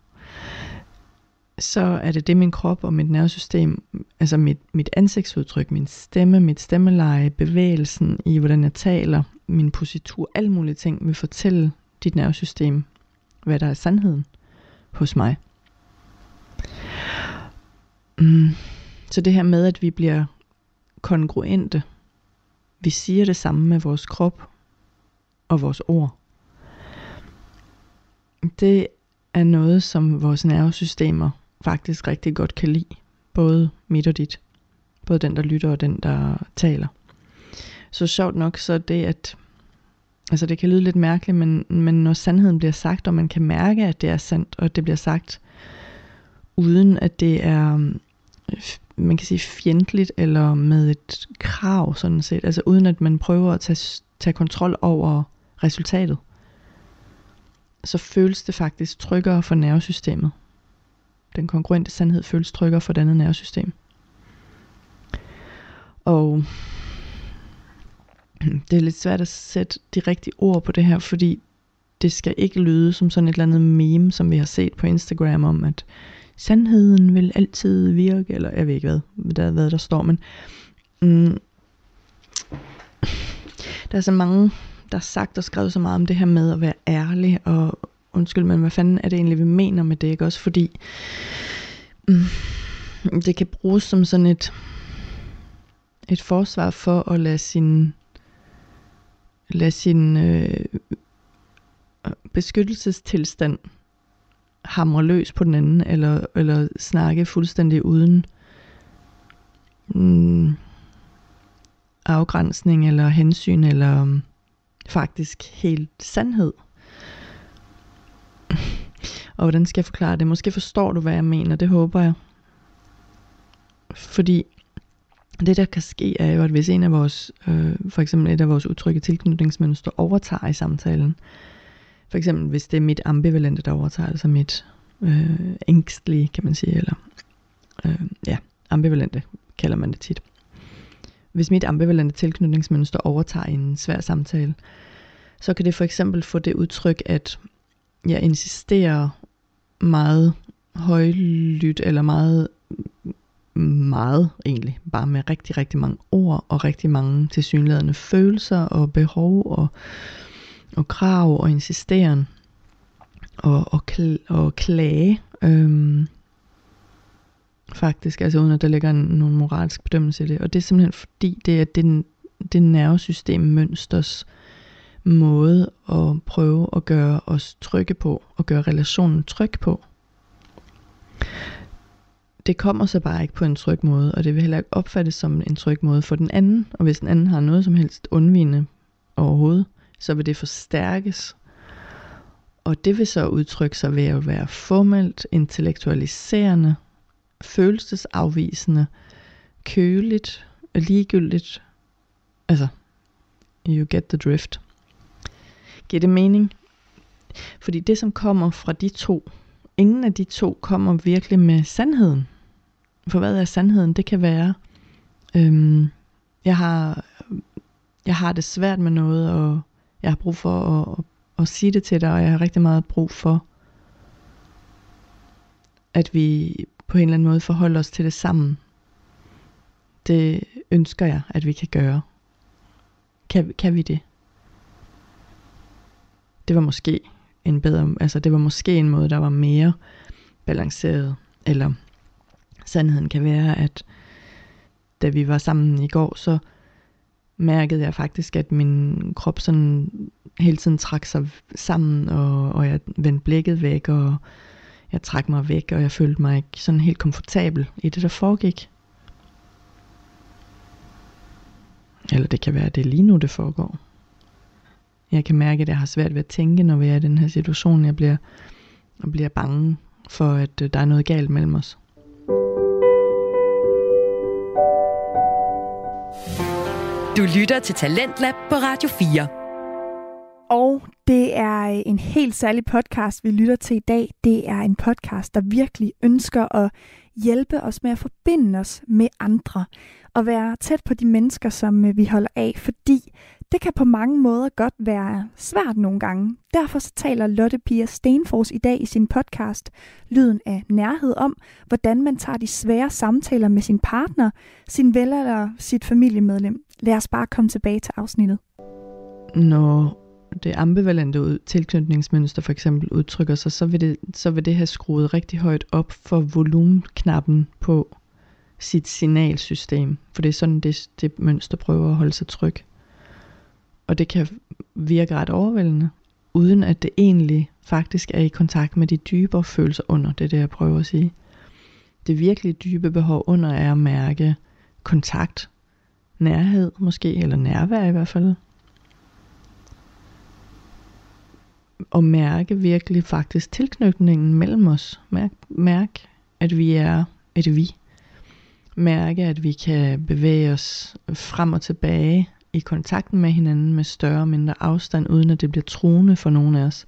så er det det, min krop og mit nervesystem, altså mit, mit ansigtsudtryk, min stemme, mit stemmeleje, bevægelsen i, hvordan jeg taler, min positur, alle mulige ting vil fortælle dit nervesystem, hvad der er sandheden hos mig. Mm. Så det her med, at vi bliver kongruente, vi siger det samme med vores krop og vores ord. Det er noget, som vores nervesystemer faktisk rigtig godt kan lide. Både mit og dit. Både den, der lytter og den, der taler. Så sjovt nok, så det at, altså det kan lyde lidt mærkeligt, men, men når sandheden bliver sagt, og man kan mærke, at det er sandt, og det bliver sagt, uden at det er, um, man kan sige fjendtligt, eller med et krav sådan set, altså uden at man prøver at tage, tage kontrol over resultatet, så føles det faktisk tryggere for nervesystemet. Den kongruente sandhed føles tryggere for det andet nervesystem. Og det er lidt svært at sætte de rigtige ord på det her, fordi det skal ikke lyde som sådan et eller andet meme, som vi har set på Instagram om, at sandheden vil altid virke, eller jeg ved ikke hvad, der, hvad der står, men mm, der er så mange, der har sagt og skrevet så meget om det her med at være ærlig, og undskyld, men hvad fanden er det egentlig, vi mener med det, ikke også? Fordi mm, det kan bruges som sådan et, et forsvar for at lade sin, lade sin øh, beskyttelsestilstand hamre løs på den anden, eller, eller snakke fuldstændig uden mm, afgrænsning eller hensyn, eller um, faktisk helt sandhed. Og hvordan skal jeg forklare det? Måske forstår du, hvad jeg mener, det håber jeg. Fordi det, der kan ske, er jo, at hvis en af vores, øh, for eksempel et af vores utrygge tilknytningsmønstre overtager i samtalen, for eksempel hvis det er mit ambivalente, der overtager, altså mit øh, ængstlige, kan man sige, eller øh, ja, ambivalente kalder man det tit. Hvis mit ambivalente tilknytningsmønster overtager en svær samtale, så kan det for eksempel få det udtryk, at jeg insisterer meget højlydt, eller meget, meget egentlig, bare med rigtig, rigtig mange ord, og rigtig mange tilsyneladende følelser, og behov, og, og krav, og insisteren, og, og, kl- og klage, øhm, faktisk, altså uden at der ligger en, nogen moralsk bedømmelse i det. Og det er simpelthen fordi, det er det, det nervesystem mønsters måde at prøve at gøre os trygge på, og gøre relationen tryg på. Det kommer så bare ikke på en tryg måde, og det vil heller ikke opfattes som en tryg måde for den anden. Og hvis den anden har noget som helst undvigende overhovedet, så vil det forstærkes. Og det vil så udtrykke sig ved at være formelt, intellektualiserende, følelsesafvisende, køligt, ligegyldigt. Altså, you get the drift. Giver det mening? Fordi det, som kommer fra de to, ingen af de to kommer virkelig med sandheden. For hvad er sandheden? Det kan være, øhm, jeg, har, jeg har det svært med noget, og jeg har brug for at, at, at sige det til dig, og jeg har rigtig meget brug for, at vi på en eller anden måde forholder os til det sammen. Det ønsker jeg, at vi kan gøre. Kan, kan vi det? Det var måske en bedre, altså det var måske en måde, der var mere balanceret, eller sandheden kan være, at da vi var sammen i går, så mærkede jeg faktisk, at min krop sådan hele tiden trak sig sammen, og, og jeg vendte blikket væk, og jeg trak mig væk, og jeg følte mig ikke sådan helt komfortabel i det, der foregik. Eller det kan være, at det er lige nu, det foregår. Jeg kan mærke, at jeg har svært ved at tænke, når vi er i den her situation. Jeg bliver, jeg bliver bange for, at øh, der er noget galt mellem os. Du lytter til Talentlab på Radio 4. Og det er en helt særlig podcast, vi lytter til i dag. Det er en podcast, der virkelig ønsker at hjælpe os med at forbinde os med andre og være tæt på de mennesker, som øh, vi holder af, fordi det kan på mange måder godt være svært nogle gange. Derfor så taler Lotte Pia Stenfors i dag i sin podcast Lyden af nærhed om, hvordan man tager de svære samtaler med sin partner, sin ven eller sit familiemedlem. Lad os bare komme tilbage til afsnittet. Når det ambivalente tilknytningsmønster for eksempel udtrykker sig, så vil, det, så vil det have skruet rigtig højt op for volumenknappen på sit signalsystem. For det er sådan, det, det mønster prøver at holde sig tryg. Og det kan virke ret overvældende, uden at det egentlig faktisk er i kontakt med de dybere følelser under, det er det, jeg prøver at sige. Det virkelig dybe behov under er at mærke kontakt, nærhed måske, eller nærvær i hvert fald. Og mærke virkelig faktisk tilknytningen mellem os. Mærk, mærk at vi er et vi. Mærke, at vi kan bevæge os frem og tilbage i kontakten med hinanden med større og mindre afstand, uden at det bliver truende for nogen af os.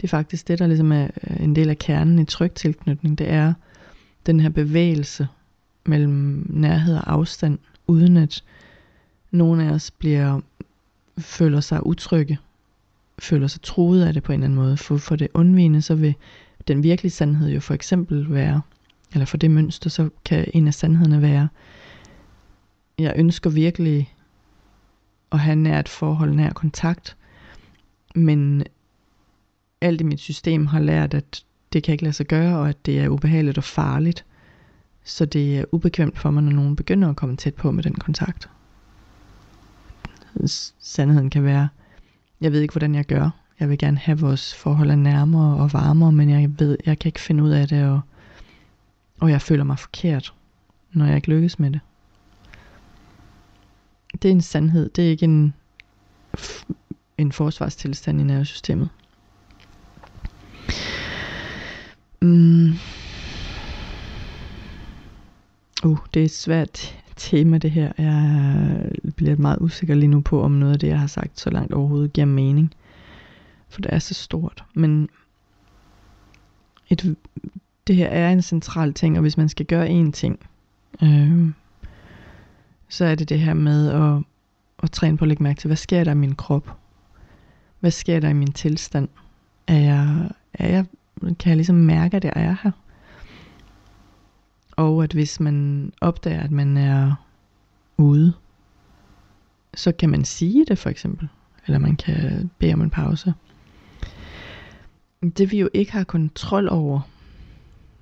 Det er faktisk det, der ligesom er øh, en del af kernen i tryg tilknytning. Det er den her bevægelse mellem nærhed og afstand, uden at nogen af os bliver, føler sig utrygge, føler sig truet af det på en eller anden måde. For, for det undvigende, så vil den virkelige sandhed jo for eksempel være, eller for det mønster, så kan en af sandhederne være, jeg ønsker virkelig og have nært forhold, nær kontakt, men alt i mit system har lært, at det kan ikke lade sig gøre, og at det er ubehageligt og farligt. Så det er ubekvemt for mig, når nogen begynder at komme tæt på med den kontakt. Sandheden kan være, jeg ved ikke, hvordan jeg gør. Jeg vil gerne have vores forhold nærmere og varmere, men jeg ved, jeg kan ikke finde ud af det, og, og jeg føler mig forkert, når jeg ikke lykkes med det. Det er en sandhed, det er ikke en, en forsvarstilstand i nervesystemet. Mm. Uh, det er et svært tema det her. Jeg bliver meget usikker lige nu på, om noget af det, jeg har sagt så langt overhovedet giver mening. For det er så stort. Men et, det her er en central ting, og hvis man skal gøre én ting, øh, så er det det her med at, at træne på at lægge mærke til, hvad sker der i min krop? Hvad sker der i min tilstand? Er jeg, er jeg, kan jeg ligesom mærke, at jeg er her? Og at hvis man opdager, at man er ude, så kan man sige det for eksempel. Eller man kan bede om en pause. Det vi jo ikke har kontrol over,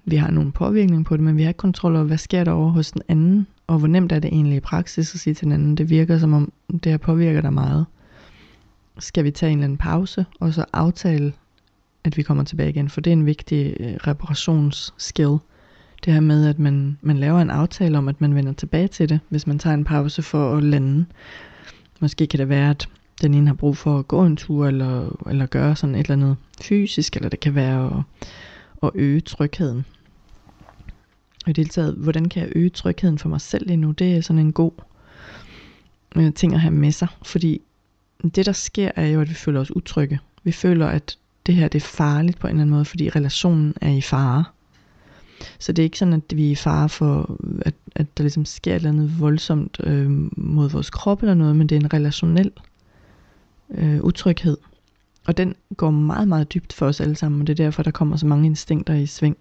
vi har nogen påvirkning på det, men vi har ikke kontrol over, hvad sker der over hos den anden, og hvor nemt er det egentlig i praksis at sige til hinanden, det virker som om, det her påvirker dig meget. Skal vi tage en eller anden pause, og så aftale, at vi kommer tilbage igen, for det er en vigtig øh, reparationsskill. Det her med, at man, man laver en aftale om, at man vender tilbage til det, hvis man tager en pause for at lande. Måske kan det være, at den ene har brug for at gå en tur, eller, eller gøre sådan et eller andet fysisk, eller det kan være at, at øge trygheden. Og i det hele taget, hvordan kan jeg øge trygheden for mig selv lige nu? Det er sådan en god øh, ting at have med sig, fordi det der sker er jo, at vi føler os utrygge. Vi føler, at det her det er farligt på en eller anden måde, fordi relationen er i fare. Så det er ikke sådan, at vi er i fare for, at, at der ligesom sker et eller andet voldsomt øh, mod vores krop eller noget, men det er en relationel øh, utryghed. Og den går meget, meget dybt for os alle sammen, og det er derfor, der kommer så mange instinkter i sving.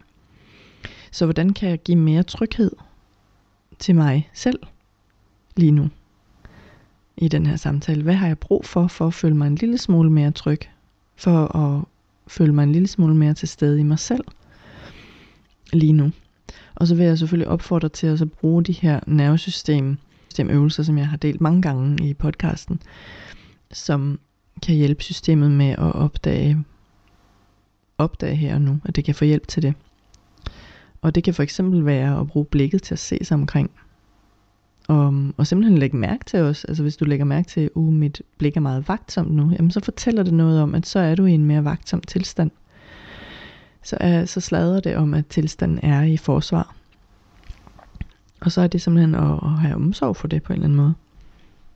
Så hvordan kan jeg give mere tryghed til mig selv lige nu i den her samtale? Hvad har jeg brug for, for at føle mig en lille smule mere tryg? For at føle mig en lille smule mere til stede i mig selv lige nu. Og så vil jeg selvfølgelig opfordre til at så bruge de her nervesystem øvelser, som jeg har delt mange gange i podcasten, som kan hjælpe systemet med at opdage, opdage her og nu, at det kan få hjælp til det. Og det kan for eksempel være at bruge blikket til at se sig omkring. Og, og simpelthen lægge mærke til os. Altså hvis du lægger mærke til, at uh, mit blik er meget vagtsomt nu, jamen så fortæller det noget om, at så er du i en mere vagtsom tilstand så, uh, så slader det om, at tilstanden er i forsvar. Og så er det simpelthen at, at have omsorg for det på en eller anden måde.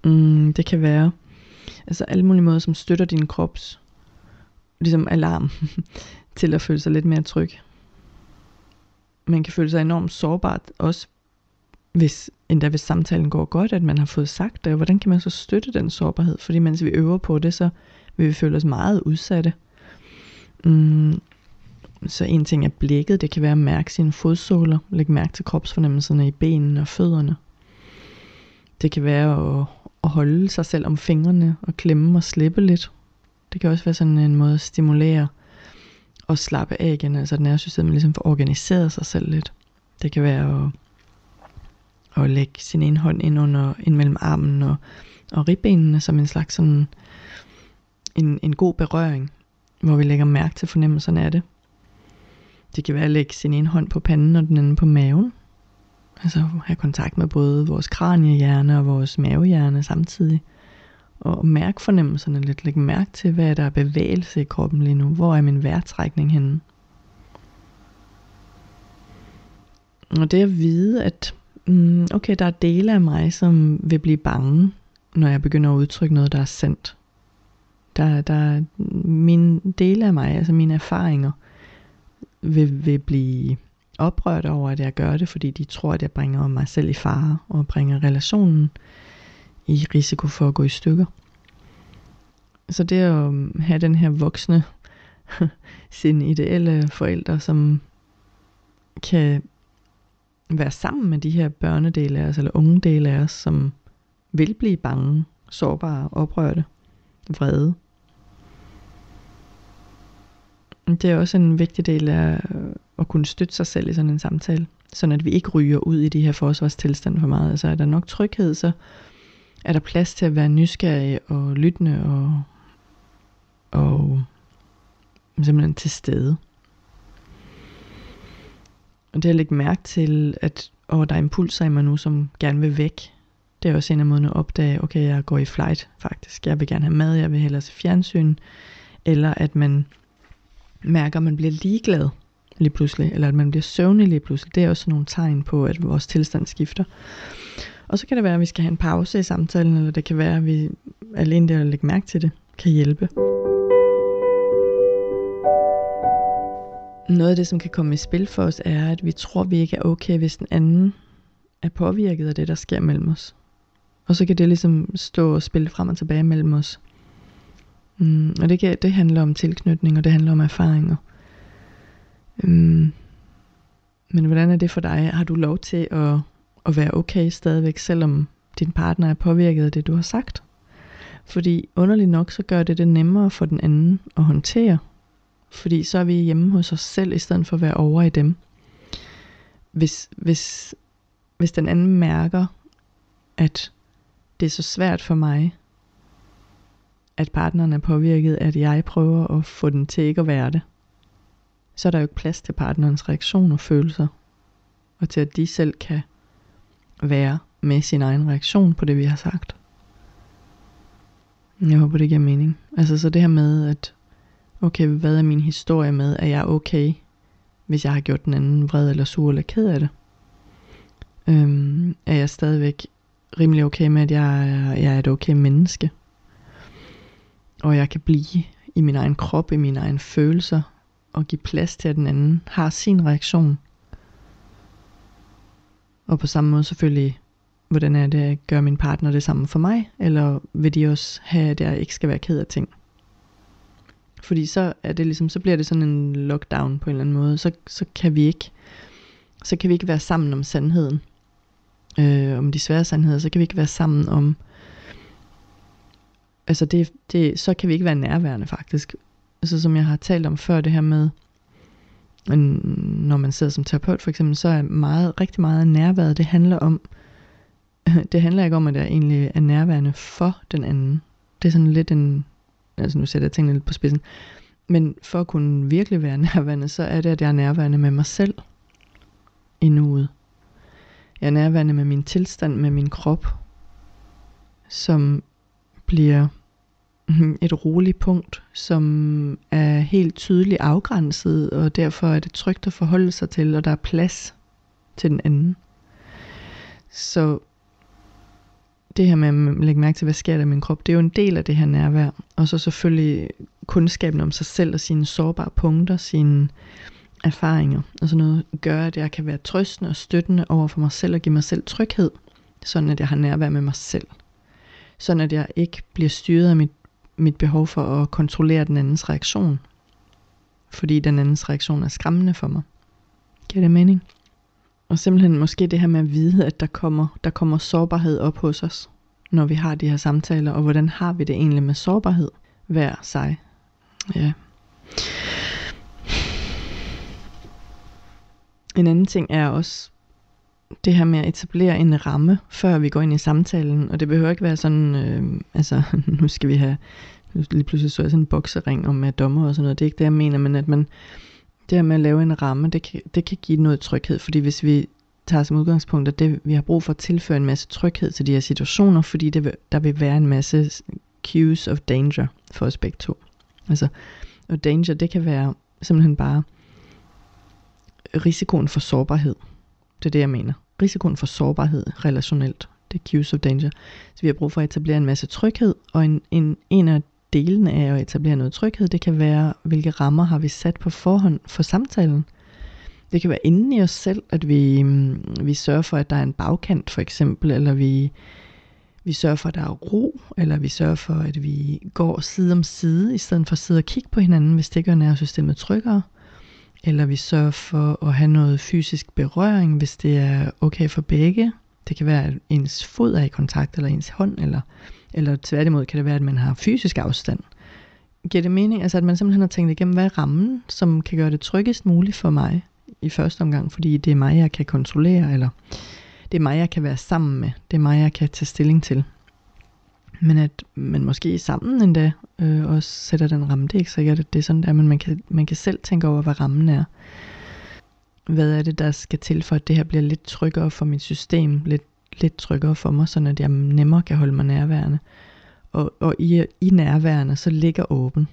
Mm, det kan være altså alle mulige måder, som støtter din krops ligesom alarm til at føle sig lidt mere tryg. Man kan føle sig enormt sårbart, også hvis, endda hvis samtalen går godt, at man har fået sagt det, og hvordan kan man så støtte den sårbarhed? Fordi mens vi øver på det, så vil vi føle os meget udsatte. Mm, så en ting er blikket, det kan være at mærke sine fodsåler, lægge mærke til kropsfornemmelserne i benene og fødderne. Det kan være at, at holde sig selv om fingrene og klemme og slippe lidt. Det kan også være sådan en måde at stimulere at slappe af igen, altså at nervesystemet ligesom får organiseret sig selv lidt. Det kan være at, at lægge sin ene hånd ind under ind mellem armen og, og ribbenene som en slags sådan en, en god berøring, hvor vi lægger mærke til fornemmelserne af det. Det kan være at lægge sin ene hånd på panden og den anden på maven. Altså have kontakt med både vores kraniehjerne og vores mavehjerne samtidig. Og mærke fornemmelserne lidt. Læg mærke til, hvad der er bevægelse i kroppen lige nu. Hvor er min vejrtrækning henne? Og det at vide, at mm, okay, der er dele af mig, som vil blive bange, når jeg begynder at udtrykke noget, der er sandt. Der, der er mine dele af mig, altså mine erfaringer, vil, vil blive oprørt over, at jeg gør det, fordi de tror, at jeg bringer mig selv i fare og bringer relationen i risiko for at gå i stykker. Så det at um, have den her voksne, sin ideelle forældre, som kan være sammen med de her børnedele af os, eller unge dele af os, som vil blive bange, sårbare, oprørte, vrede. Det er også en vigtig del af øh, at kunne støtte sig selv i sådan en samtale, sådan at vi ikke ryger ud i de her forsvarstilstande for meget. Altså er der nok tryghed, så er der plads til at være nysgerrig og lyttende og, og simpelthen til stede. Og det at lægge mærke til, at og der er impulser i mig nu, som gerne vil væk. Det er også en af måderne at opdage, okay, jeg går i flight faktisk. Jeg vil gerne have mad, jeg vil hellere se fjernsyn. Eller at man mærker, at man bliver ligeglad lige pludselig, eller at man bliver søvnig lige pludselig. Det er også nogle tegn på, at vores tilstand skifter. Og så kan det være, at vi skal have en pause i samtalen, eller det kan være, at vi alene det at lægge mærke til det, kan hjælpe. Noget af det, som kan komme i spil for os, er, at vi tror, at vi ikke er okay, hvis den anden er påvirket af det, der sker mellem os. Og så kan det ligesom stå og spille frem og tilbage mellem os. Mm, og det, kan, det handler om tilknytning, og det handler om erfaringer. Mm, men hvordan er det for dig? Har du lov til at, at være okay stadigvæk, selvom din partner er påvirket af det, du har sagt? Fordi underligt nok, så gør det det nemmere for den anden at håndtere, fordi så er vi hjemme hos os selv, i stedet for at være over i dem. Hvis, hvis, hvis den anden mærker, at det er så svært for mig, at partneren er påvirket, at jeg prøver at få den til ikke at være det, så er der jo ikke plads til partnerens reaktion og følelser, og til at de selv kan være med sin egen reaktion på det, vi har sagt. Jeg håber, det giver mening. Altså så det her med, at okay, hvad er min historie med, at jeg er okay, hvis jeg har gjort den anden vred eller sur eller ked af det? Øhm, er jeg stadigvæk rimelig okay med, at jeg jeg er et okay menneske? Og jeg kan blive i min egen krop, i mine egne følelser, og give plads til, at den anden har sin reaktion. Og på samme måde selvfølgelig, hvordan er det at gøre min partner det samme for mig? Eller vil de også have, at jeg ikke skal være ked af ting? Fordi så er det ligesom, så bliver det sådan en lockdown på en eller anden måde. Så, så kan vi ikke, så kan vi ikke være sammen om sandheden. Øh, om de svære sandheder, så kan vi ikke være sammen om, altså det, det, så kan vi ikke være nærværende faktisk. Altså som jeg har talt om før, det her med, når man sidder som terapeut for eksempel, så er meget, rigtig meget af nærværet, det handler om, det handler ikke om, at jeg egentlig er nærværende for den anden. Det er sådan lidt en, altså nu sætter jeg tingene lidt på spidsen, men for at kunne virkelig være nærværende, så er det, at jeg er nærværende med mig selv i nuet. Jeg er nærværende med min tilstand, med min krop, som bliver Mhm, et roligt punkt, som er helt tydeligt afgrænset, og derfor er det trygt at forholde sig til, og der er plads til den anden. Så det her med at lægge mærke til, hvad sker der i min krop, det er jo en del af det her nærvær. Og så selvfølgelig kundskaben om sig selv og sine sårbare punkter, sine erfaringer og sådan noget, gør, at jeg kan være trøstende og støttende over for mig selv og give mig selv tryghed, sådan at jeg har nærvær med mig selv. Sådan at jeg ikke bliver styret af mit, mit behov for at kontrollere den andens reaktion. Fordi den andens reaktion er skræmmende for mig. Giver det mening? Og simpelthen måske det her med at vide, at der kommer, der kommer sårbarhed op hos os, når vi har de her samtaler, og hvordan har vi det egentlig med sårbarhed hver sig. Ja. En anden ting er også det her med at etablere en ramme, før vi går ind i samtalen, og det behøver ikke være sådan, øh, altså nu skal vi have, lige pludselig så jeg sådan en boksering om med dommer og sådan noget, det er ikke det jeg mener, men at man, det her med at lave en ramme, det kan, det kan give noget tryghed, fordi hvis vi tager som udgangspunkt, at det, vi har brug for at tilføre en masse tryghed til de her situationer, fordi det vil, der vil være en masse cues of danger for os begge to. Altså, og danger, det kan være simpelthen bare risikoen for sårbarhed. Det er det, jeg mener. Risikoen for sårbarhed relationelt. Det er cues of danger. Så vi har brug for at etablere en masse tryghed, og en, en, en af delene af at etablere noget tryghed, det kan være, hvilke rammer har vi sat på forhånd for samtalen. Det kan være inden i os selv, at vi, mm, vi sørger for, at der er en bagkant for eksempel, eller vi, vi sørger for, at der er ro, eller vi sørger for, at vi går side om side, i stedet for at sidde og kigge på hinanden, hvis det gør nervesystemet tryggere. Eller vi sørger for at have noget fysisk berøring, hvis det er okay for begge. Det kan være, at ens fod er i kontakt, eller ens hånd, eller, eller tværtimod kan det være, at man har fysisk afstand. Giver det mening? Altså at man simpelthen har tænkt igennem, hvad er rammen, som kan gøre det tryggest muligt for mig i første omgang, fordi det er mig, jeg kan kontrollere, eller det er mig, jeg kan være sammen med. Det er mig, jeg kan tage stilling til. Men at man måske sammen endda øh, også sætter den ramme, det er ikke sikkert, at det er sådan der, men man kan, man kan selv tænke over, hvad rammen er. Hvad er det, der skal til for, at det her bliver lidt tryggere for mit system, lidt, lidt tryggere for mig, så at jeg nemmere kan holde mig nærværende. Og, og i, i nærværende, så ligger åben.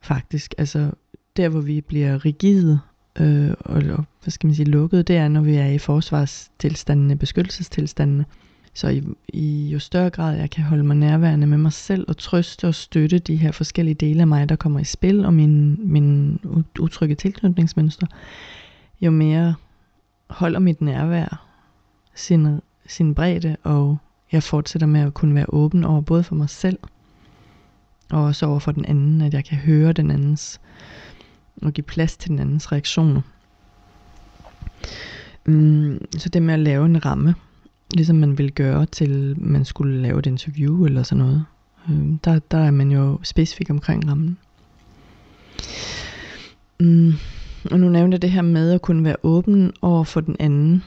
Faktisk, altså der hvor vi bliver rigide øh, og, og hvad skal man sige, lukket, det er, når vi er i forsvarstilstandene, beskyttelsestilstandene. Så i, i jo større grad jeg kan holde mig nærværende med mig selv og trøste og støtte de her forskellige dele af mig, der kommer i spil, og min, min utrygge tilknytningsmønster, jo mere holder mit nærvær sin, sin bredde, og jeg fortsætter med at kunne være åben over både for mig selv, og også over for den anden, at jeg kan høre den andens og give plads til den andens reaktioner. Mm, så det med at lave en ramme, ligesom man ville gøre til, man skulle lave et interview eller sådan noget, øh, der, der er man jo specifik omkring rammen. Mm, og nu nævnte jeg det her med at kunne være åben over for den anden,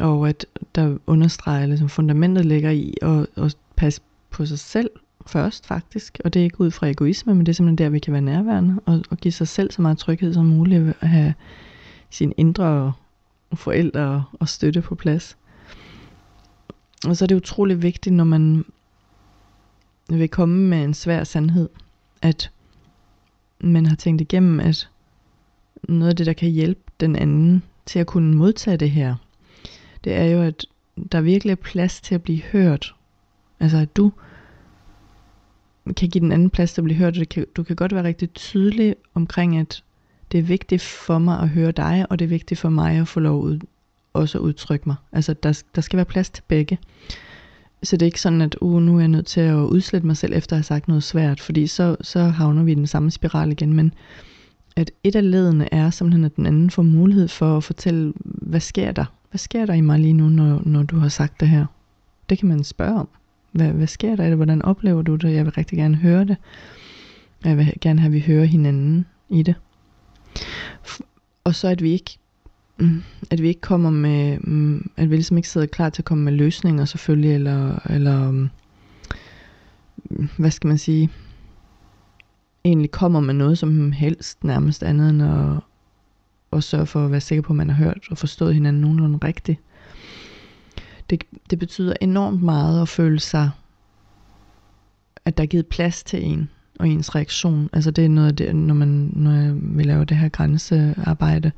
og at der understreger, ligesom fundamentet ligger i at, at passe på sig selv først faktisk, og det er ikke ud fra egoisme, men det er simpelthen der, vi kan være nærværende. Og, og give sig selv så meget tryghed som muligt at have sin indre forældre og støtte på plads. Og så er det utrolig vigtigt, når man vil komme med en svær sandhed, at man har tænkt igennem, at noget af det, der kan hjælpe den anden til at kunne modtage det her, det er jo, at der virkelig er plads til at blive hørt. Altså at du kan give den anden plads til at blive hørt. Du kan, du kan godt være rigtig tydelig omkring, at det er vigtigt for mig at høre dig, og det er vigtigt for mig at få lov ud, også at udtrykke mig. Altså, der, der skal være plads til begge. Så det er ikke sådan, at uh, nu er jeg nødt til at udslætte mig selv, efter at have sagt noget svært, fordi så, så havner vi i den samme spiral igen. Men at et af ledene er simpelthen, at den anden får mulighed for at fortælle, hvad sker der? Hvad sker der i mig lige nu, når, når du har sagt det her? Det kan man spørge om. Hvad, hvad sker der i det? Hvordan oplever du det? Jeg vil rigtig gerne høre det. Jeg vil gerne have, at vi hører hinanden i det. Og så at vi ikke mm, at vi ikke kommer med, mm, at vi ligesom ikke sidder klar til at komme med løsninger selvfølgelig, eller, eller mm, hvad skal man sige, egentlig kommer med noget som helst nærmest andet end at, at sørge for at være sikker på, at man har hørt og forstået hinanden nogenlunde rigtigt. Det, det betyder enormt meget at føle sig, at der er givet plads til en og ens reaktion. Altså det er noget af det, når, man, når vi laver det her grænsearbejde,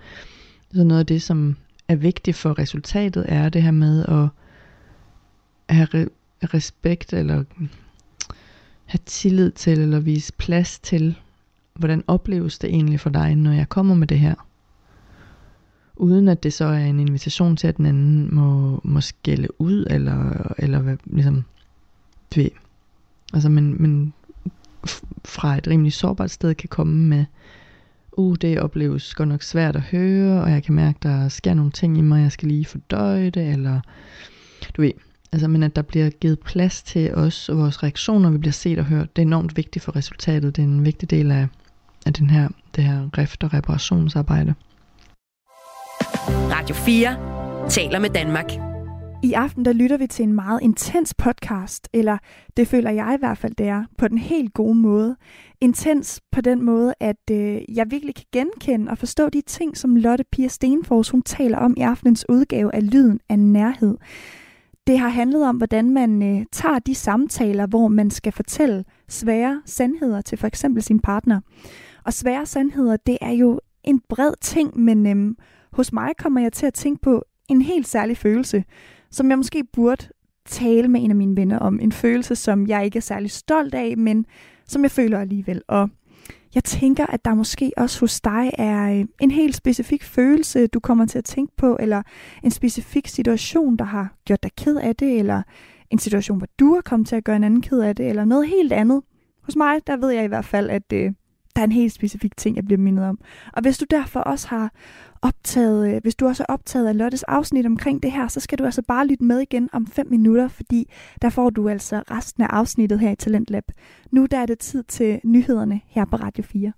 så noget af det, som er vigtigt for resultatet, er det her med at have re- respekt eller have tillid til eller vise plads til, hvordan opleves det egentlig for dig, når jeg kommer med det her? Uden at det så er en invitation til, at den anden må, må skælde ud, eller, eller hvad, ligesom, ved, altså, men, men fra et rimelig sårbart sted kan komme med, uh, det opleves godt nok svært at høre, og jeg kan mærke, der sker nogle ting i mig, jeg skal lige fordøje det, eller du ved, altså, men at der bliver givet plads til os og vores reaktioner, vi bliver set og hørt, det er enormt vigtigt for resultatet, det er en vigtig del af, af den her, det her rift- og reparationsarbejde. Radio 4 taler med Danmark. I aften der lytter vi til en meget intens podcast, eller det føler jeg i hvert fald, det er, på den helt gode måde. Intens på den måde, at øh, jeg virkelig kan genkende og forstå de ting, som Lotte Pia Stenfors hun taler om i aftenens udgave af Lyden af Nærhed. Det har handlet om, hvordan man øh, tager de samtaler, hvor man skal fortælle svære sandheder til for eksempel sin partner. Og svære sandheder, det er jo en bred ting, men øh, hos mig kommer jeg til at tænke på en helt særlig følelse, som jeg måske burde tale med en af mine venner om. En følelse, som jeg ikke er særlig stolt af, men som jeg føler alligevel. Og jeg tænker, at der måske også hos dig er øh, en helt specifik følelse, du kommer til at tænke på, eller en specifik situation, der har gjort dig ked af det, eller en situation, hvor du er kommet til at gøre en anden ked af det, eller noget helt andet. Hos mig, der ved jeg i hvert fald, at øh, der er en helt specifik ting, jeg bliver mindet om. Og hvis du derfor også har optaget, øh, hvis du også er optaget af Lottes afsnit omkring det her, så skal du altså bare lytte med igen om 5 minutter, fordi der får du altså resten af afsnittet her i Talentlab. Nu der er det tid til nyhederne her på Radio 4.